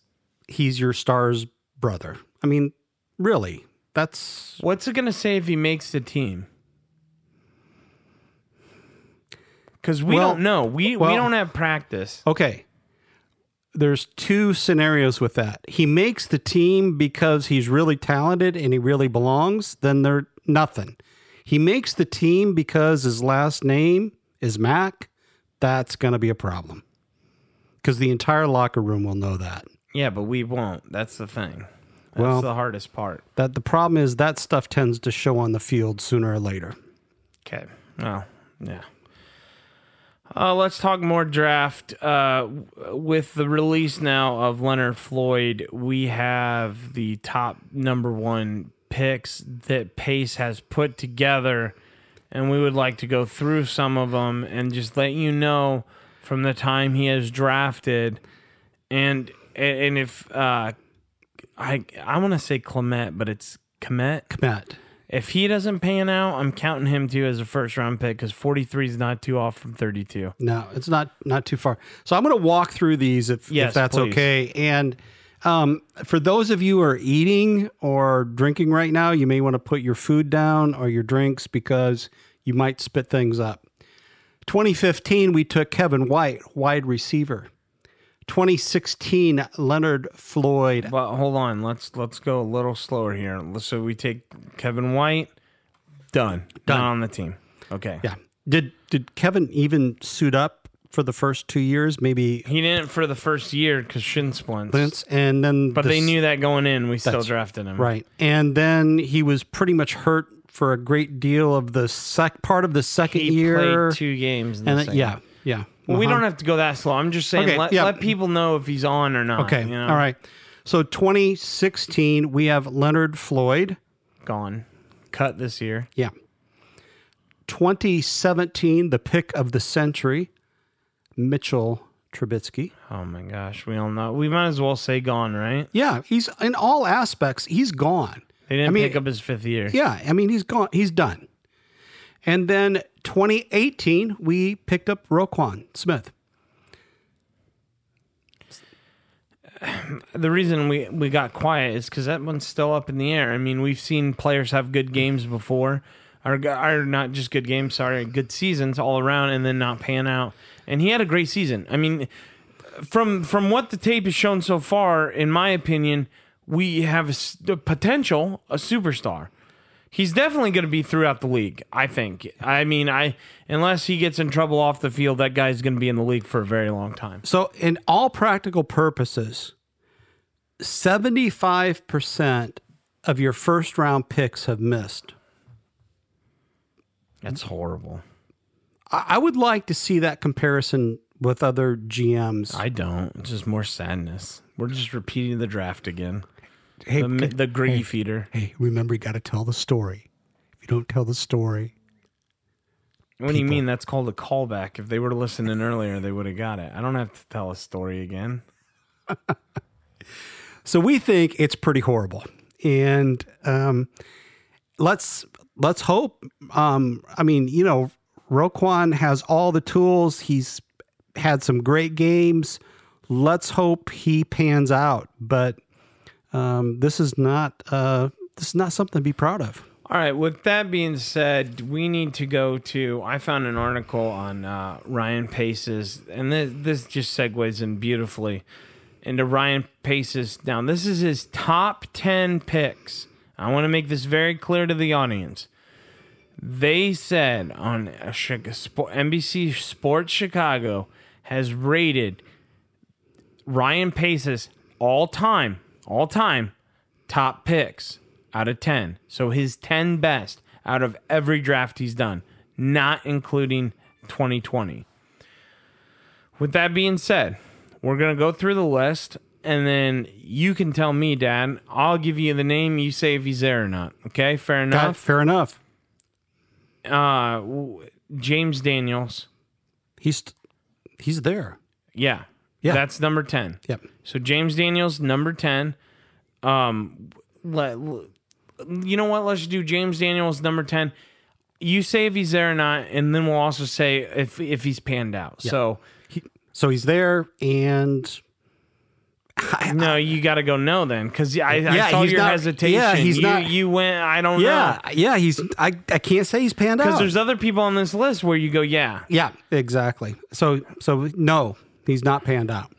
Speaker 2: he's your star's brother. I mean, really. That's
Speaker 1: What's it gonna say if he makes the team? Because we
Speaker 2: Well-
Speaker 1: don't know. We we don't have practice.
Speaker 2: okay. There's two scenarios with that. He makes the team because he's really talented and he really belongs, then they're nothing. He makes the team because his last name is Mack, that's going to be a problem. Because the entire locker room will know that.
Speaker 1: Yeah, but we won't. That's the thing. That's
Speaker 2: Well-
Speaker 1: the hardest part.
Speaker 2: That the problem is that stuff tends to show on the field sooner or later.
Speaker 1: Okay. Oh, yeah. Uh, let's talk more draft. Uh, with the release now of Leonard Floyd, we have the top number one picks that Pace has put together, and we would like to go through some of them and just let you know from the time he has drafted, and and if uh, I I want to say Clement, but it's Kmet.
Speaker 2: Kmet.
Speaker 1: If he doesn't pan out, I'm counting him too as a first round pick because 43 is not too off from 32.
Speaker 2: No, it's not not too far. So I'm going to walk through these if, if that's
Speaker 1: please.
Speaker 2: okay. And um, for those of you who are eating or drinking right now, you may want to put your food down or your drinks because you might spit things up. 2015, we took Kevin White, wide receiver. 2016, Leonard Floyd.
Speaker 1: But hold on, let's let's go a little slower here. So we take Kevin White, done,
Speaker 2: Done.
Speaker 1: not on the team. Okay.
Speaker 2: Yeah. Did did Kevin even suit up for the first two years? Maybe
Speaker 1: He didn't for the first year because shin splints.
Speaker 2: Vince, and then
Speaker 1: But
Speaker 2: the
Speaker 1: they knew that going in. We still drafted him.
Speaker 2: Right. And then he was pretty much hurt for a great deal of the sec part of the second
Speaker 1: He
Speaker 2: year.
Speaker 1: played two games. The
Speaker 2: and then- yeah, yeah.
Speaker 1: Well, we
Speaker 2: Uh-huh.
Speaker 1: don't have to go that slow. I'm just saying,
Speaker 2: Okay,
Speaker 1: let,
Speaker 2: yeah.
Speaker 1: let people know if he's on or not.
Speaker 2: Okay.
Speaker 1: you know?
Speaker 2: All right. So 2016, we have Leonard Floyd.
Speaker 1: Gone. Cut this year.
Speaker 2: Yeah. 2017, the pick of the century, Mitchell Trubisky.
Speaker 1: Oh my gosh. We all know. We might as well say gone, right?
Speaker 2: Yeah, he's in all aspects, he's gone.
Speaker 1: They didn't
Speaker 2: I mean-
Speaker 1: pick up his fifth year.
Speaker 2: Yeah, I mean he's gone. He's done. And then 2018, we picked up Roquan Smith.
Speaker 1: The reason we, we got quiet is because that one's still up in the air. I mean, we've seen players have good games before, or, or not just good games, sorry, good seasons all around, and then not pan out. And he had a great season. I mean, from from what the tape has shown so far, in my opinion, we have a the potential a superstar. He's definitely going to be throughout the league. I think. I mean, I unless he gets in trouble off the field, that guy's going to be in the league for a very long time.
Speaker 2: So, in all practical purposes, 75% of your first round picks have missed.
Speaker 1: That's horrible.
Speaker 2: I, I would like to see that comparison with other GMs.
Speaker 1: I don't. It's just more sadness. We're just repeating the draft again.
Speaker 2: Hey,
Speaker 1: The, the greedy feeder.
Speaker 2: hey, remember, you got to tell the story. If you don't tell the story,
Speaker 1: What do you mean? That's called a callback. If they were listening earlier, they would have got it. I don't have to tell a story again.
Speaker 2: So we think it's pretty horrible, and um, let's let's hope. Um, I mean, you know, Roquan has all the tools. He's had some great games. Let's hope he pans out. But um, this is not uh, this is not something to be proud of.
Speaker 1: All right. With that being said, we need to go to. I found an article on uh, Ryan Pace's, and this, this just segues in beautifully into Ryan Pace's. Now, this is his top 10 picks. I want to make this very clear to the audience. They said on NBC Sports Chicago has rated Ryan Pace's all time, all time top picks out of 10. So his 10 best out of every draft he's done, not including 2020. With that being said, we're going to go through the list and then you can tell me, Dad. I'll give you the name. You say if he's there or not. Okay, fair
Speaker 2: God,
Speaker 1: enough.
Speaker 2: fair enough.
Speaker 1: Uh, James Daniels.
Speaker 2: He's he's there.
Speaker 1: Yeah.
Speaker 2: Yeah.
Speaker 1: That's number 10.
Speaker 2: Yep.
Speaker 1: So James Daniels, number 10. Um, let, you know what? Let's do James Daniels, number 10. You say if he's there or not, and then we'll also say if if he's panned out. So
Speaker 2: He, so he's there, and
Speaker 1: no, you got to go no then, because I,
Speaker 2: Yeah,
Speaker 1: I saw your
Speaker 2: not-
Speaker 1: hesitation.
Speaker 2: yeah, he's
Speaker 1: you,
Speaker 2: not-
Speaker 1: You went. I don't
Speaker 2: yeah,
Speaker 1: know
Speaker 2: yeah, he's. I I can't say he's panned out because
Speaker 1: there's other people on this list where you go, yeah.
Speaker 2: Yeah, exactly. So so no, he's not panned out.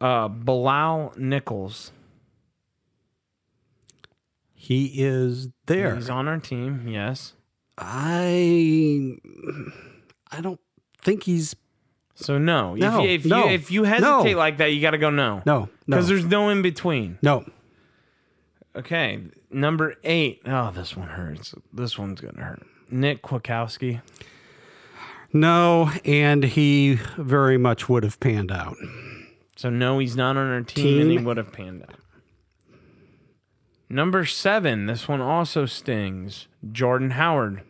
Speaker 1: Uh, Bilal Nichols.
Speaker 2: He is there.
Speaker 1: He's on our team. Yes.
Speaker 2: I I don't think he's
Speaker 1: So no.
Speaker 2: No,
Speaker 1: if you, if
Speaker 2: no,
Speaker 1: you if you hesitate
Speaker 2: no.
Speaker 1: like that, you got to go no.
Speaker 2: no no
Speaker 1: Because there's no in between.
Speaker 2: no.
Speaker 1: Okay, number eight. Oh, this one hurts. This one's gonna hurt. Nick Kwiatkowski.
Speaker 2: No, and he very much would have panned out.
Speaker 1: So no, he's not on our team, and he would have panned out. Number seven. This one also stings. Jordan Howard.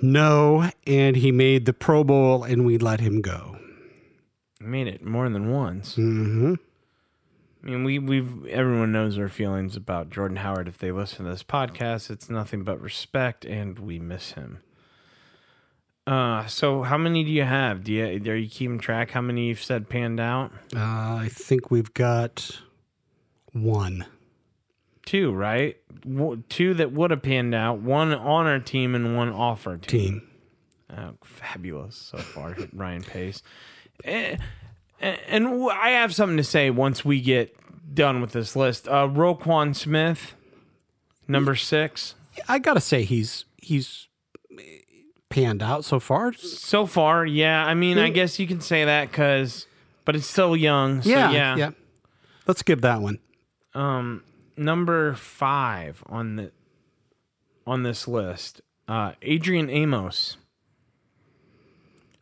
Speaker 2: No, and he made the Pro Bowl, and we let him go.
Speaker 1: Made it more than once.
Speaker 2: Mm-hmm.
Speaker 1: I mean, we we've everyone knows our feelings about Jordan Howard. If they listen to this podcast, it's nothing but respect, and we miss him. Uh, so how many do you have? Do you are you keeping track? How many you've said panned out?
Speaker 2: Uh, I think we've got one.
Speaker 1: Two, right? W- two that would have panned out. One on our team and one off our team.
Speaker 2: Team.
Speaker 1: Oh, fabulous so far, Ryan Pace. And, and w- I have something to say once we get done with this list. Uh, Roquan Smith, number six.
Speaker 2: I gotta say he's he's panned out so far.
Speaker 1: So far, yeah. I mean, I guess you can say that because, but it's still young. So
Speaker 2: yeah,
Speaker 1: yeah.
Speaker 2: yeah. Let's give that one.
Speaker 1: Um, number five on the on this list, uh, Adrian Amos.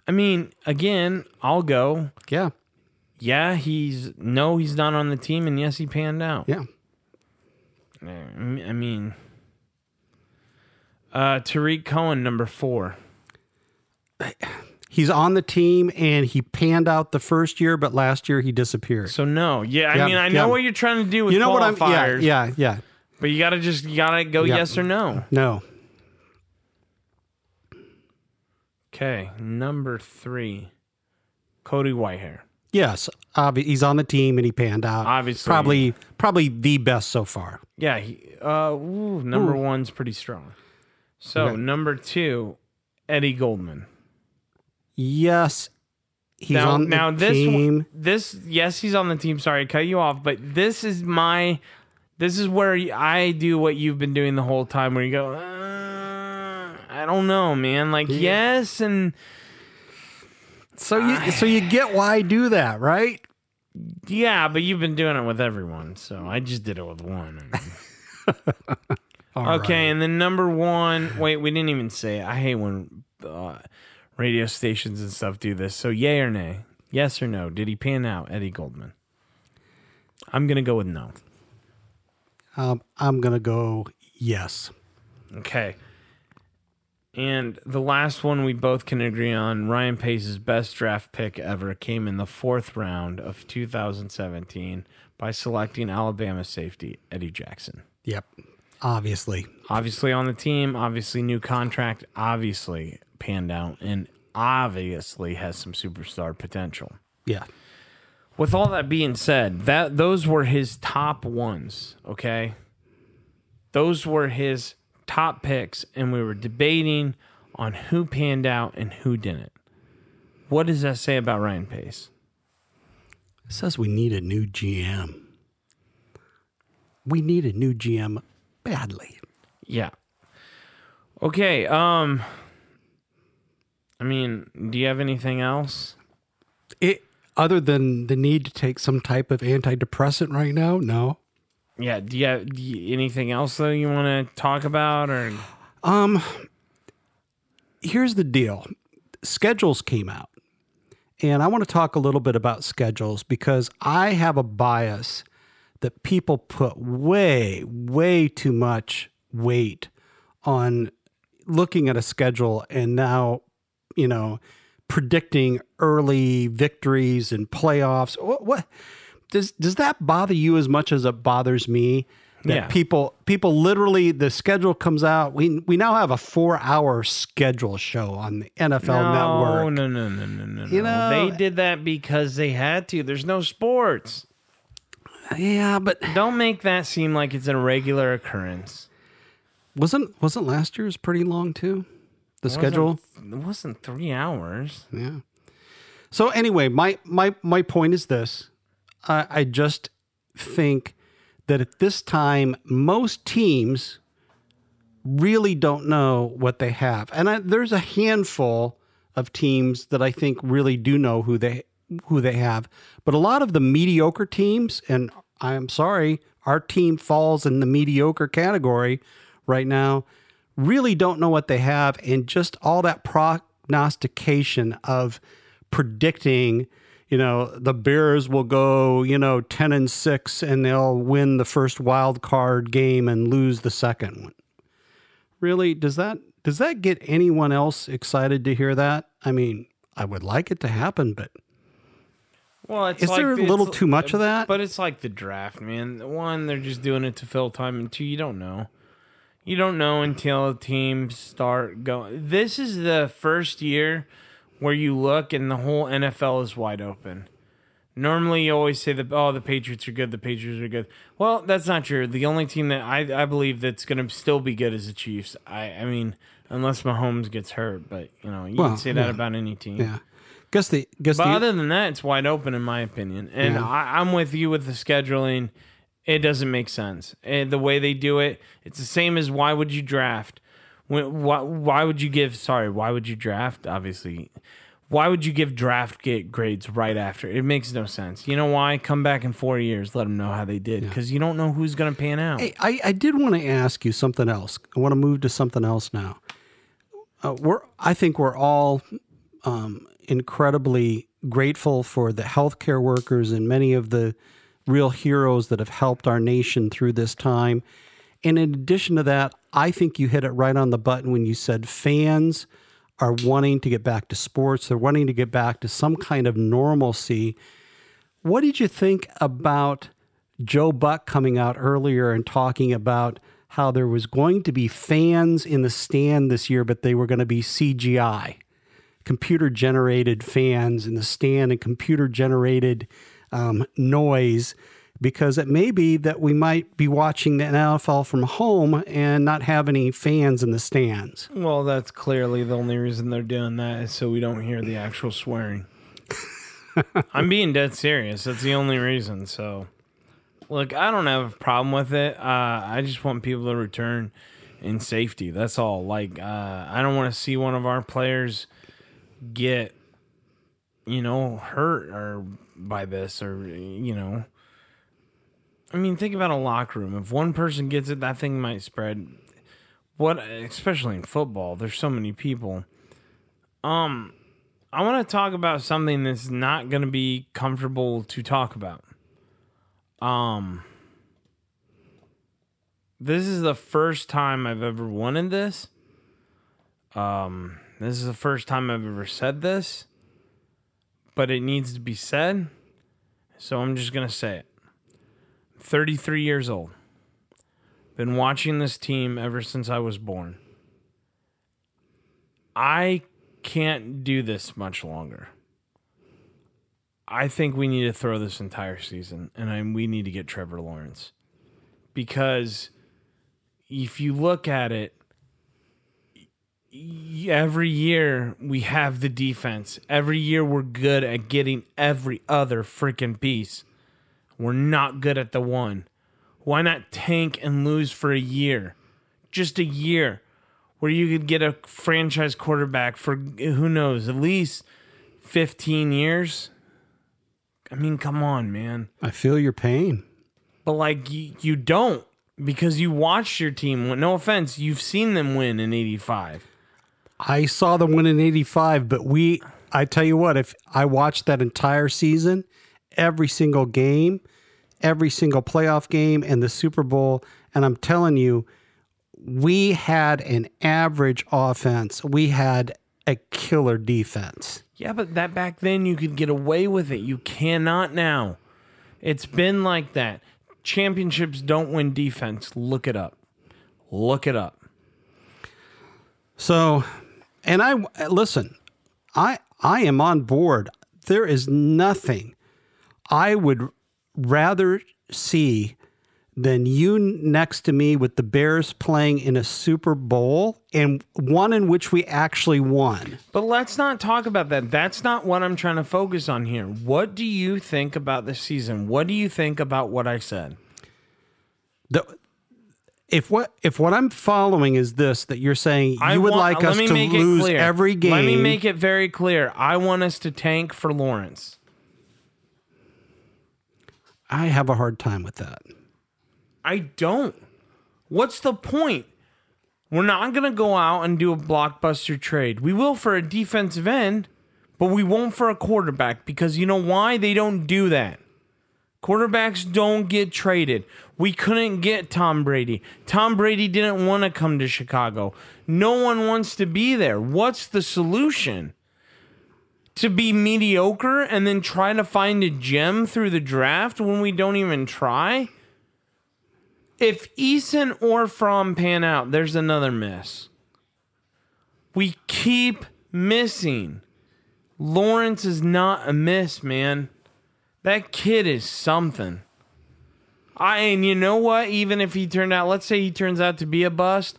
Speaker 1: I mean, again, I'll go.
Speaker 2: Yeah,
Speaker 1: Yeah, he's no, he's not on the team, and yes, he panned out.
Speaker 2: yeah.
Speaker 1: I mean, uh, Tarik Cohen, number four.
Speaker 2: He's on the team and he panned out the first year, but last year he disappeared.
Speaker 1: So no, yeah, I
Speaker 2: Yeah,
Speaker 1: mean, I know what you're trying to do with
Speaker 2: you know what I'm? Yeah,
Speaker 1: qualifiers,
Speaker 2: yeah, yeah.
Speaker 1: but you gotta just you gotta go
Speaker 2: Yeah.
Speaker 1: yes or no.
Speaker 2: No,
Speaker 1: Okay, number three, Cody Whitehair.
Speaker 2: yes. Obvi- he's on the team and he panned out.
Speaker 1: Obviously.
Speaker 2: probably probably the best so far.
Speaker 1: Yeah, he, uh, ooh, number one's pretty strong. So
Speaker 2: Okay.
Speaker 1: number two, Eddie Goldman.
Speaker 2: Yes, he's
Speaker 1: now,
Speaker 2: on the
Speaker 1: now this
Speaker 2: team.
Speaker 1: this yes, he's on the team. Sorry, to cut you off, but this is my this is where I do what you've been doing the whole time, where you go, uh, I don't know, man. Like yes, and
Speaker 2: So you so you get why I do that, right?
Speaker 1: yeah, but you've been doing it with everyone, so I just did it with one.
Speaker 2: All
Speaker 1: okay,
Speaker 2: right.
Speaker 1: and then number one. Wait, we didn't even say it. I hate when uh, radio stations and stuff do this. So, yay or nay? Yes or no? Did he pan out, Eddie Goldman? I'm gonna go with no.
Speaker 2: Um, I'm gonna go yes.
Speaker 1: Okay. And the last one we both can agree on Ryan Pace's best draft pick ever came in the fourth round of 2017 by selecting Alabama safety Eddie Jackson.
Speaker 2: Yep, obviously.
Speaker 1: Obviously on the team, obviously new contract, obviously panned out, and obviously has some superstar potential.
Speaker 2: Yeah.
Speaker 1: With all that being said, that those were his top ones, okay? Those were his top picks and we were debating on who panned out and who didn't. What does that say about Ryan Pace?
Speaker 2: It says we need a new GM. We need a new GM badly.
Speaker 1: Yeah. Okay, um I mean, do you have anything else?
Speaker 2: It other than the need to take some type of antidepressant right now, no.
Speaker 1: Yeah, do you have do you, anything else though you want to talk about or
Speaker 2: Um here's the deal. Schedules came out. And I want to talk a little bit about schedules because I have a bias that people put way, way too much weight on looking at a schedule and now, you know, predicting early victories and playoffs. What, what does does that bother you as much as it bothers me? That
Speaker 1: Yeah.
Speaker 2: people people literally the schedule comes out. We we now have a four hour schedule show on the NFL
Speaker 1: no,
Speaker 2: Network.
Speaker 1: No, no, no, no, no,
Speaker 2: You
Speaker 1: no.
Speaker 2: know-
Speaker 1: they did that because they had to. There's no sports.
Speaker 2: Yeah, but
Speaker 1: Don't make that seem like it's a regular occurrence.
Speaker 2: wasn't wasn't last year's pretty long too? The
Speaker 1: It
Speaker 2: schedule.
Speaker 1: wasn't- It wasn't three hours.
Speaker 2: Yeah. So anyway, my my my point is this: I, I just think that at this time, most teams really don't know what they have, and I, there's a handful of teams that I think really do know who they who they have, but a lot of the mediocre teams, and I'm sorry, our team falls in the mediocre category right now really don't know what they have. And just all that prognostication of predicting you know the bears will go you know 10 and 6 and they'll win the first wild card game and lose the second one. Really does that does that get anyone else excited to hear that? I mean i would like it to happen but
Speaker 1: Well, it's
Speaker 2: Is
Speaker 1: like,
Speaker 2: there a little too much of that?
Speaker 1: But it's like the draft, man. One, they're just doing it to fill time, and two, you don't know. You don't know until teams start going. This is the first year where you look and the whole NFL is wide open. Normally, you always say that oh, the Patriots are good, the Patriots are good. Well, that's not true. The only team that I, I believe that's going to still be good is the Chiefs. I, I mean, unless Mahomes gets hurt, but you know you
Speaker 2: Well,
Speaker 1: can say that
Speaker 2: yeah.
Speaker 1: about any team.
Speaker 2: Yeah. Guess the guess
Speaker 1: But
Speaker 2: the
Speaker 1: other than that, it's wide open in my opinion. And
Speaker 2: Yeah.
Speaker 1: I, I'm with you with the scheduling. It doesn't make sense. And the way they do it, it's the same as why would you draft? When, why, why would you give? Sorry, why would you draft? Obviously, why would you give draft get grades right after? It makes no sense. You know why? Come back in four years, let them know how they did, because you don't know who's going to pan out.
Speaker 2: Hey, I, I did want to ask you something else. I want to move to something else now. Uh, we're I think we're all um, incredibly grateful for the healthcare workers and many of the real heroes that have helped our nation through this time. And in addition to that, I think you hit it right on the button when you said fans are wanting to get back to sports. They're wanting to get back to some kind of normalcy. What did you think about Joe Buck coming out earlier and talking about how there was going to be fans in the stand this year, but they were going to be CGI, computer generated fans in the stand and computer generated um, noise, because it may be that we might be watching the NFL from home and not have any fans in the stands.
Speaker 1: Well, that's clearly the only reason they're doing that is so we don't hear the actual swearing. I'm being dead serious. That's the only reason. So, look, I don't have a problem with it. Uh, I just want people to return in safety. That's all. Like, uh, I don't want to see one of our players get, you know, hurt or by this or you know. I mean, think about a locker room. If one person gets it, that thing might spread what especially in football there's so many people um i want to talk about something that's not going to be comfortable to talk about um this is the first time i've ever wanted this um this is the first time i've ever said this but it needs to be said so i'm just going to say it 33 years old been watching this team ever since I was born. I can't do this much longer. I think we need to throw this entire season, and I, we need to get Trevor Lawrence because if you look at it, every year we have the defense. Every year we're good at getting every other freaking piece. We're not good at the one. Why not tank and lose for a year? Just a year where you could get a franchise quarterback for who knows, at least 15 years. I mean, come on, man.
Speaker 2: I feel your pain.
Speaker 1: But like you, you don't because you watched your team. No offense, you've seen them win in 85.
Speaker 2: I saw the win in 85, but we, I tell you what, if I watched that entire season, every single game, every single playoff game, and the Super Bowl, and I'm telling you, we had an average offense. We had a killer defense.
Speaker 1: Yeah, but that back then you could get away with it. You cannot now. It's been like that. Championships don't win defense. Look it up. Look it up.
Speaker 2: So, and I listen, I I am on board. There is nothing I would rather see than you next to me with the Bears playing in a Super Bowl and one in which we actually won.
Speaker 1: But let's not talk about that. That's not what I'm trying to focus on here. What do you think about this season? What do you think about what I said?
Speaker 2: The, if what if what I'm following is this that you're saying you
Speaker 1: I
Speaker 2: would
Speaker 1: want-
Speaker 2: like us to lose
Speaker 1: clear.
Speaker 2: every game.
Speaker 1: Let me make it very clear. I want us to tank for Lawrence.
Speaker 2: I have a hard time with that.
Speaker 1: I don't. What's the point? We're not going to go out and do a blockbuster trade. We will for a defensive end, but we won't for a quarterback because you know why? They don't do that. Quarterbacks don't get traded. We couldn't get Tom Brady. Tom Brady didn't want to come to Chicago. No one wants to be there. What's the solution? to be mediocre and then try to find a gem through the draft when we don't even try? If Eason or Fromm pan out, there's another miss. We keep missing. Lawrence is not a miss, man. That kid is something. I and you know what? Even if he turned out, let's say he turns out to be a bust,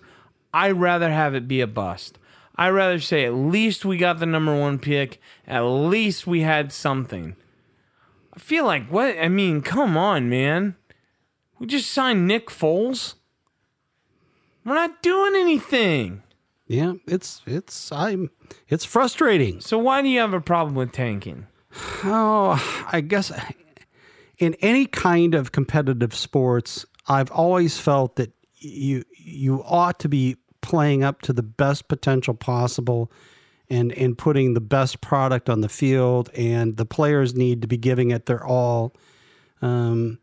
Speaker 1: I'd rather have it be a bust. I'd rather say at least we got the number one pick. At least we had something. I feel like what I mean, come on, man. We just signed Nick Foles. We're not doing anything.
Speaker 2: Yeah, it's it's I'm it's frustrating.
Speaker 1: So why do you have a problem with tanking?
Speaker 2: Oh, I guess in any kind of competitive sports, I've always felt that you you ought to be playing up to the best potential possible and and putting the best product on the field and the players need to be giving it their all um,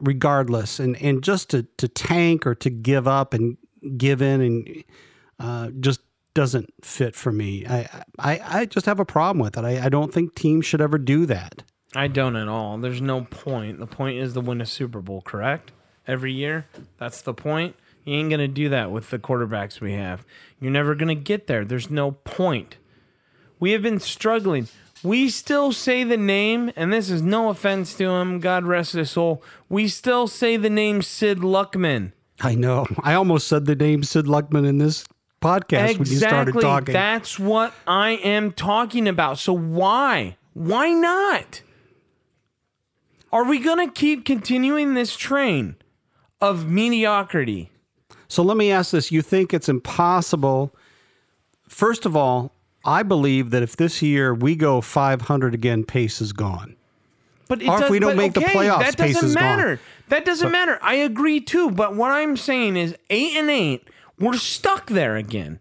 Speaker 2: regardless. And and just to to tank or to give up and give in and uh, just doesn't fit for me. I, I I just have a problem with it. I, I don't think teams should ever do that.
Speaker 1: I don't at all. There's no point. The point is to win a Super Bowl, correct? Every year? That's the point. You ain't going to do that with the quarterbacks we have. You're never going to get there. There's no point. We have been struggling. We still say the name, and this is no offense to him, God rest his soul. We still say the name Sid Luckman.
Speaker 2: I know. I almost said the name Sid Luckman in this podcast when you started
Speaker 1: Exactly.
Speaker 2: talking.
Speaker 1: That's what I am talking about. So why? Why not? Are we going to keep continuing this train of mediocrity?
Speaker 2: So let me ask this. You think it's impossible? First of all, I believe that if this year we go 500 again, Pace is gone.
Speaker 1: But
Speaker 2: Or if we don't
Speaker 1: but
Speaker 2: make the
Speaker 1: okay,
Speaker 2: playoffs,
Speaker 1: that
Speaker 2: Pace
Speaker 1: doesn't
Speaker 2: is gone.
Speaker 1: matter. That doesn't matter. I agree too. But what I'm saying is, eight and eight, we're stuck there again.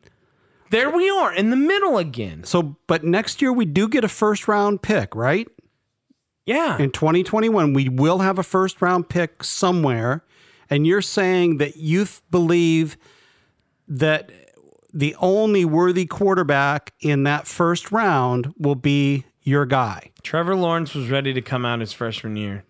Speaker 1: There we are in the middle again.
Speaker 2: So, but next year we do get a first round pick, right?
Speaker 1: Yeah.
Speaker 2: In 2021, we will have a first round pick somewhere. And you're saying that you believe that the only worthy quarterback in that first round will be your guy.
Speaker 1: Trevor Lawrence was ready to come out his freshman year.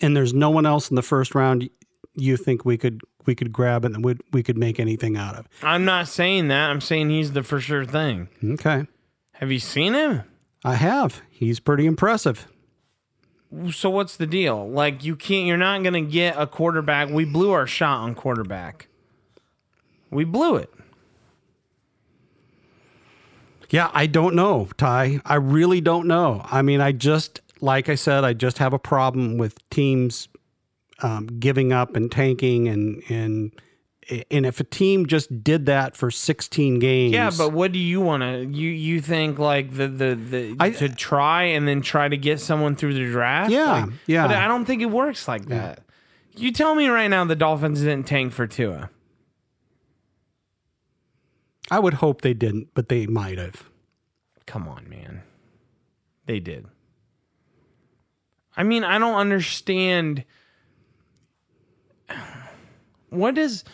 Speaker 2: and there's no one else in the first round you think we could we could grab and would we could make anything out of.
Speaker 1: I'm not saying that. I'm saying he's the for sure thing.
Speaker 2: Okay.
Speaker 1: Have you seen him?
Speaker 2: I have. He's pretty impressive.
Speaker 1: So what's the deal? Like you can't you're not going to get a quarterback. We blew our shot on quarterback. We blew it.
Speaker 2: Yeah, I don't know, Ty. I really don't know. I mean, I just like I said, I just have a problem with teams um, giving up and tanking and and and if a team just did that for 16 games.
Speaker 1: Yeah, but what do you want to you you think like the the the
Speaker 2: I-
Speaker 1: to try and then try to get someone through the draft?
Speaker 2: Yeah,
Speaker 1: Like,
Speaker 2: yeah.
Speaker 1: But I don't think it works like that. You tell me right now the Dolphins didn't tank for Tua.
Speaker 2: I would hope they didn't, but they might have.
Speaker 1: Come on, man. They did. I mean, I don't understand what does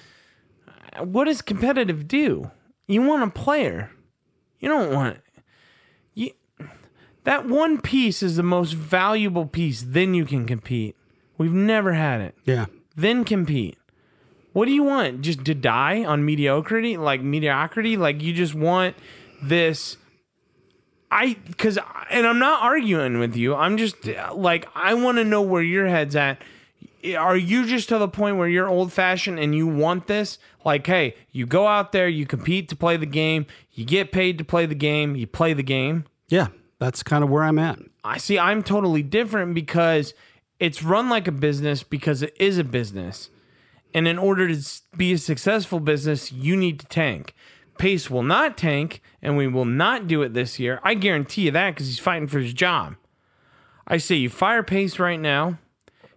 Speaker 1: what does competitive do? You want a player. You don't want you that one piece is the most valuable piece, then you can compete. We've never had it.
Speaker 2: Yeah.
Speaker 1: Then compete. What do you want? Just to die on mediocrity? Like mediocrity? Like you just want this I cuz and I'm not arguing with you. I'm just like I want to know where your head's at. Are you just to the point where you're old fashioned and you want this? Like, hey, you go out there, you compete to play the game, you get paid to play the game, you play the game.
Speaker 2: Yeah, that's kind of where I'm at.
Speaker 1: I see I'm totally different because it's run like a business because it is a business. And in order to be a successful business, you need to tank. Pace will not tank, and we will not do it this year. I guarantee you that because he's fighting for his job. I say you fire Pace right now.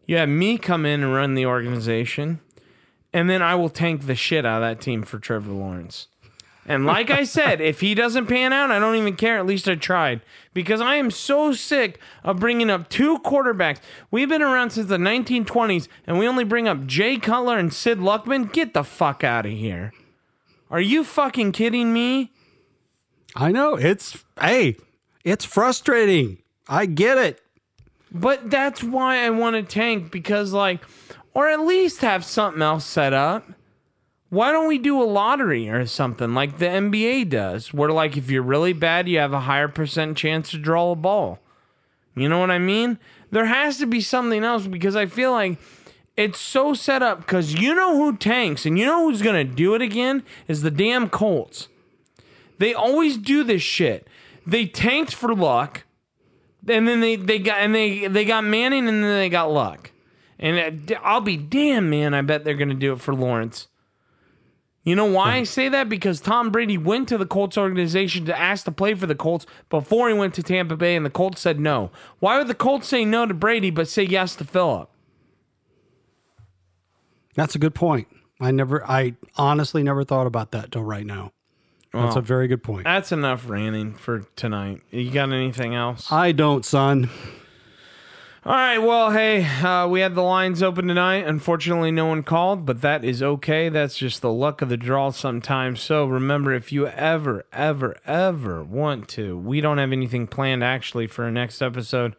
Speaker 1: You have me come in and run the organization, and then I will tank the shit out of that team for Trevor Lawrence. And like I said, if he doesn't pan out, I don't even care. At least I tried. Because I am so sick of bringing up two quarterbacks. We've been around since the 1920s, and we only bring up Jay Cutler and Sid Luckman. Get the fuck out of here. Are you fucking kidding me?
Speaker 2: I know it's hey, it's frustrating. I get it.
Speaker 1: But that's why I want to tank because, like, or at least have something else set up. Why don't we do a lottery or something like the NBA does, where, like, if you're really bad, you have a higher percent chance to draw a ball? You know what I mean? There has to be something else because I feel like it's so set up because you know who tanks and you know who's going to do it again is the damn Colts. They always do this shit. They tanked for luck and then they, they got and they they got Manning and then they got Luck. And I'll be damn man, I bet they're going to do it for Lawrence. You know why I say that? Because Tom Brady went to the Colts organization to ask to play for the Colts before he went to Tampa Bay, and the Colts said no. Why would the Colts say no to Brady but say yes to Philip?
Speaker 2: That's a good point. I never, I honestly never thought about that till right now. That's a very good point.
Speaker 1: That's enough ranting for tonight. You got anything else?
Speaker 2: I don't, son.
Speaker 1: All right. Well, hey, uh, we had the lines open tonight. Unfortunately, no one called, but that is okay. That's just the luck of the draw sometimes. So remember, if you ever, ever, ever want to, we don't have anything planned actually for our next episode.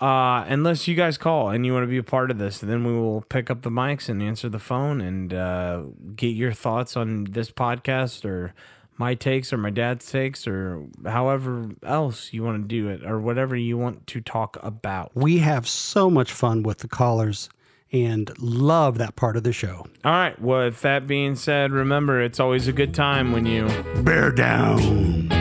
Speaker 1: Uh, unless you guys call and you want to be a part of this, then we will pick up the mics and answer the phone and uh, get your thoughts on this podcast or my takes or my dad's takes or however else you want to do it or whatever you want to talk about.
Speaker 2: We have so much fun with the callers and love that part of the show.
Speaker 1: All right. Well, with that being said, remember it's always a good time when you
Speaker 2: bear down.